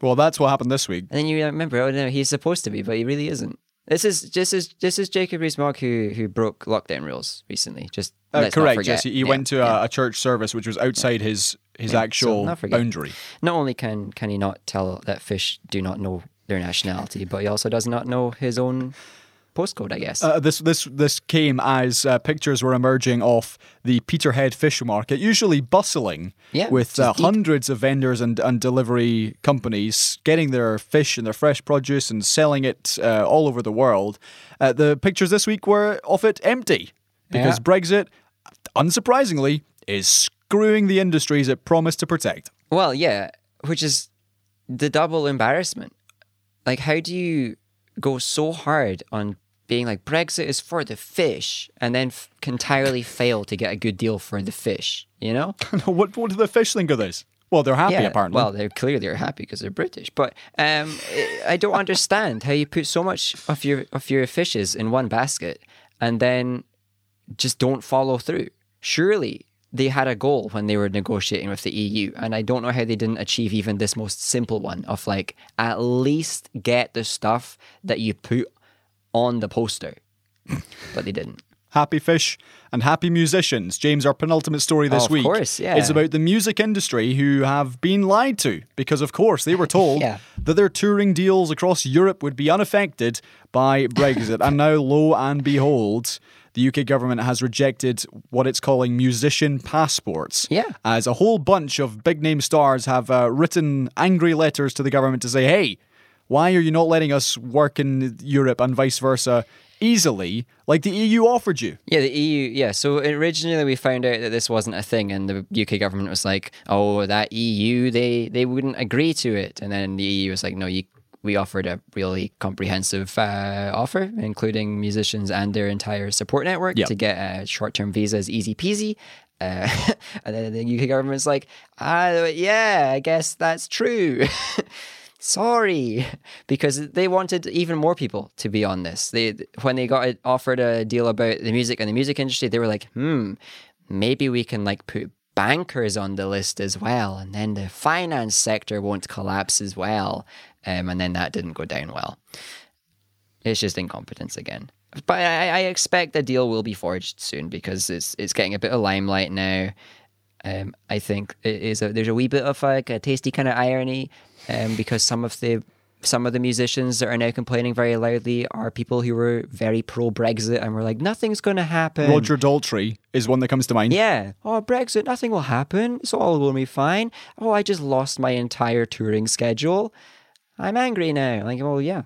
Speaker 1: Well, that's what happened this week.
Speaker 2: And then you remember, oh no, he's supposed to be, but he really isn't. This is this is this is Jacob Rees-Mogg who who broke lockdown rules recently. Just
Speaker 1: Uh,
Speaker 2: let's
Speaker 1: correct. Yes, he, he
Speaker 2: Yeah,
Speaker 1: went to
Speaker 2: yeah.
Speaker 1: a, a church service which was outside his his
Speaker 2: Yeah,
Speaker 1: actual
Speaker 2: forget.
Speaker 1: boundary.
Speaker 2: Not only can can he not tell that fish do not know their nationality, but he also does not know his own postcode. I guess.
Speaker 1: Uh, this this this came as uh, pictures were emerging off the Peterhead fish market, usually bustling
Speaker 2: Yeah,
Speaker 1: with uh, hundreds of vendors and, and delivery companies getting their fish and their fresh produce and selling it uh, all over the world. Uh, the pictures this week were of it empty because
Speaker 2: Yeah.
Speaker 1: Brexit, unsurprisingly, is screwing the industries it promised to protect.
Speaker 2: Well, yeah, which is the double embarrassment. Like, how do you go so hard on being like Brexit is for the fish and then f- entirely fail to get a good deal for the fish? You know?
Speaker 1: what what do the fish think of this? Well, they're happy apparently.
Speaker 2: Well, they're clearly are happy because they're British. But um, I- I don't understand how you put so much of your of your fishes in one basket and then just don't follow through. Surely they had a goal when they were negotiating with the EU, and I don't know how they didn't achieve even this most simple one of like at least get the stuff that you put on the poster, but they didn't.
Speaker 1: happy fish and happy musicians. James, our penultimate story this
Speaker 2: Oh, of
Speaker 1: week
Speaker 2: course, yeah.
Speaker 1: is about the music industry who have been lied to because, of course, they were told
Speaker 2: Yeah.
Speaker 1: that their touring deals across Europe would be unaffected by Brexit. and now, lo and behold, the UK government has rejected what it's calling musician passports.
Speaker 2: Yeah.
Speaker 1: As a whole bunch of big name stars have uh, written angry letters to the government to say, hey, why are you not letting us work in Europe and vice versa easily like the EU offered you?
Speaker 2: Yeah, the EU. Yeah, so originally we found out that this wasn't a thing, and the UK government was like, "Oh, that EU, they they wouldn't agree to it," and then the EU was like, "No, you." We offered a really comprehensive uh, offer, including musicians and their entire support network,
Speaker 1: Yep.
Speaker 2: to get uh, short-term visas easy peasy. Uh, and then the UK government's like, ah, yeah, I guess that's true. Sorry, because they wanted even more people to be on this. They when they got offered a deal about the music and the music industry, they were like, hmm, maybe we can like put bankers on the list as well, and then the finance sector won't collapse as well. Um, and then that didn't go down well. It's just incompetence again. But I, I expect a deal will be forged soon because it's it's getting a bit of limelight now. Um, I think it is a, there's a wee bit of like a tasty kind of irony, um, because some of the some of the musicians that are now complaining very loudly are people who were very pro Brexit and were like, nothing's going to happen.
Speaker 1: Roger Daltrey is one that comes to mind.
Speaker 2: Yeah. Oh, Brexit, nothing will happen. It's all will be fine. Oh, I just lost my entire touring schedule. I'm angry now. Like, well, yeah.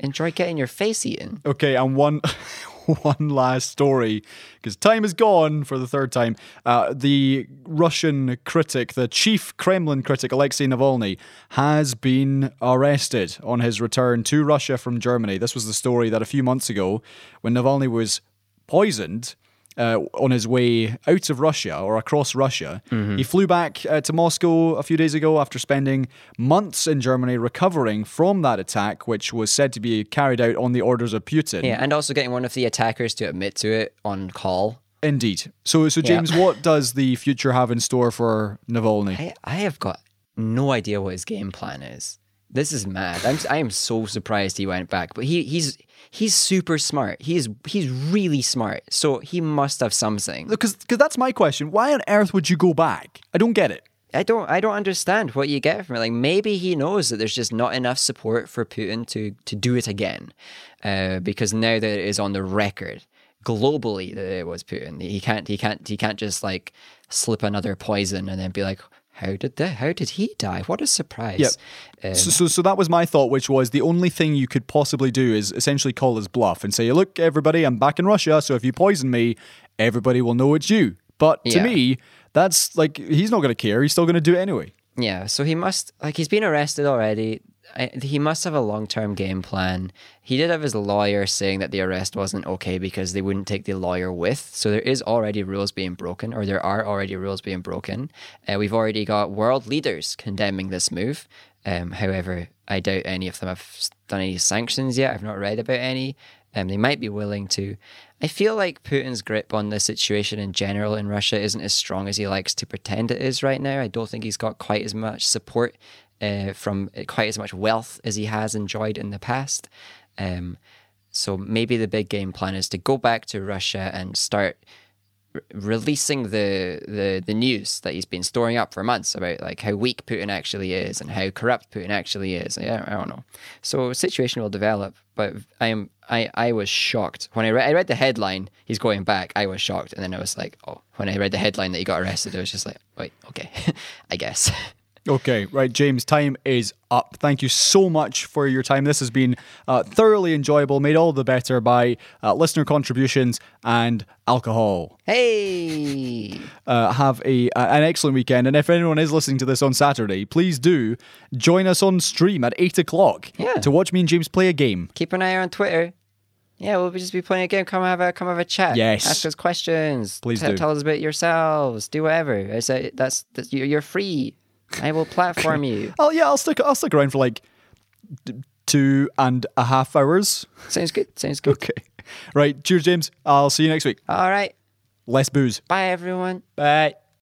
Speaker 2: Enjoy getting your face eaten.
Speaker 1: Okay, and one one last story because time is gone for the third time. Uh, the Russian critic, the chief Kremlin critic Alexei Navalny, has been arrested on his return to Russia from Germany. This was the story that a few months ago, when Navalny was poisoned. Uh, on his way out of Russia or across Russia, he flew back uh, to Moscow a few days ago after spending months in Germany recovering from that attack, which was said to be carried out on the orders of Putin.
Speaker 2: Yeah, and also getting one of the attackers to admit to it on call.
Speaker 1: Indeed. So, so
Speaker 2: Yeah.
Speaker 1: James, what does the future have in store for Navalny?
Speaker 2: I, I have got no idea what his game plan is. This is mad. I'm I am so surprised he went back. But he he's he's super smart. He's he's really smart. So he must have something.
Speaker 1: Because because that's my question. Why on earth would you go back? I don't get it.
Speaker 2: I don't I don't understand what you get from it. Like maybe he knows that there's just not enough support for Putin to to do it again, uh, because now that it is on the record globally that it was Putin, he can't he can't he can't just like slip another poison and then be like, how did that? How did he die? What a surprise! Um,
Speaker 1: So, so, so that was my thought, which was the only thing you could possibly do is essentially call his bluff and say, "Look, everybody, I'm back in Russia, so if you poison me, everybody will know it's you." But to
Speaker 2: Yeah.
Speaker 1: me, that's like he's not going to care. He's still going to do it anyway.
Speaker 2: Yeah, so he must like he's been arrested already. He must have a long term game plan. He did have his lawyer saying that the arrest wasn't okay because they wouldn't take the lawyer with. So there is already rules being broken, or there are already rules being broken. Uh, we've already got world leaders condemning this move. Um, however, I doubt any of them have done any sanctions yet. I've not read about any. Um, they might be willing to. I feel like Putin's grip on the situation in general in Russia isn't as strong as he likes to pretend it is right now. I don't think he's got quite as much support uh, from quite as much wealth as he has enjoyed in the past. Um, So maybe the big game plan is to go back to Russia and start re- releasing the, the the news that he's been storing up for months about like how weak Putin actually is and how corrupt Putin actually is. Yeah, I don't know. So situation will develop, but I am I, I was shocked when I read I read the headline. He's going back. I was shocked, and then I was like, oh. When I read the headline that he got arrested, I was just like, wait, okay, I guess.
Speaker 1: Okay, right, James, time is up. Thank you so much for your time. This has been uh, thoroughly enjoyable, made all the better by uh, listener contributions and alcohol.
Speaker 2: Hey,
Speaker 1: Uh, have a an excellent weekend, and if anyone is listening to this on Saturday, please do join us on stream at eight o'clock
Speaker 2: Yeah.
Speaker 1: to watch me and James play a game.
Speaker 2: keep an eye on Twitter. Yeah, we'll just be playing a game. Come have a come have a chat.
Speaker 1: Yes.
Speaker 2: ask us questions.
Speaker 1: Please
Speaker 2: Tell-
Speaker 1: do.
Speaker 2: Tell us about yourselves. Do whatever. I say that's, that's you're free. I will platform you.
Speaker 1: Oh yeah, I'll stick. I'll stick around for like two and a half hours.
Speaker 2: Sounds good. Sounds good.
Speaker 1: Okay, right. Cheers, James. I'll see you next week.
Speaker 2: All right.
Speaker 1: Less booze.
Speaker 2: Bye, everyone.
Speaker 1: Bye.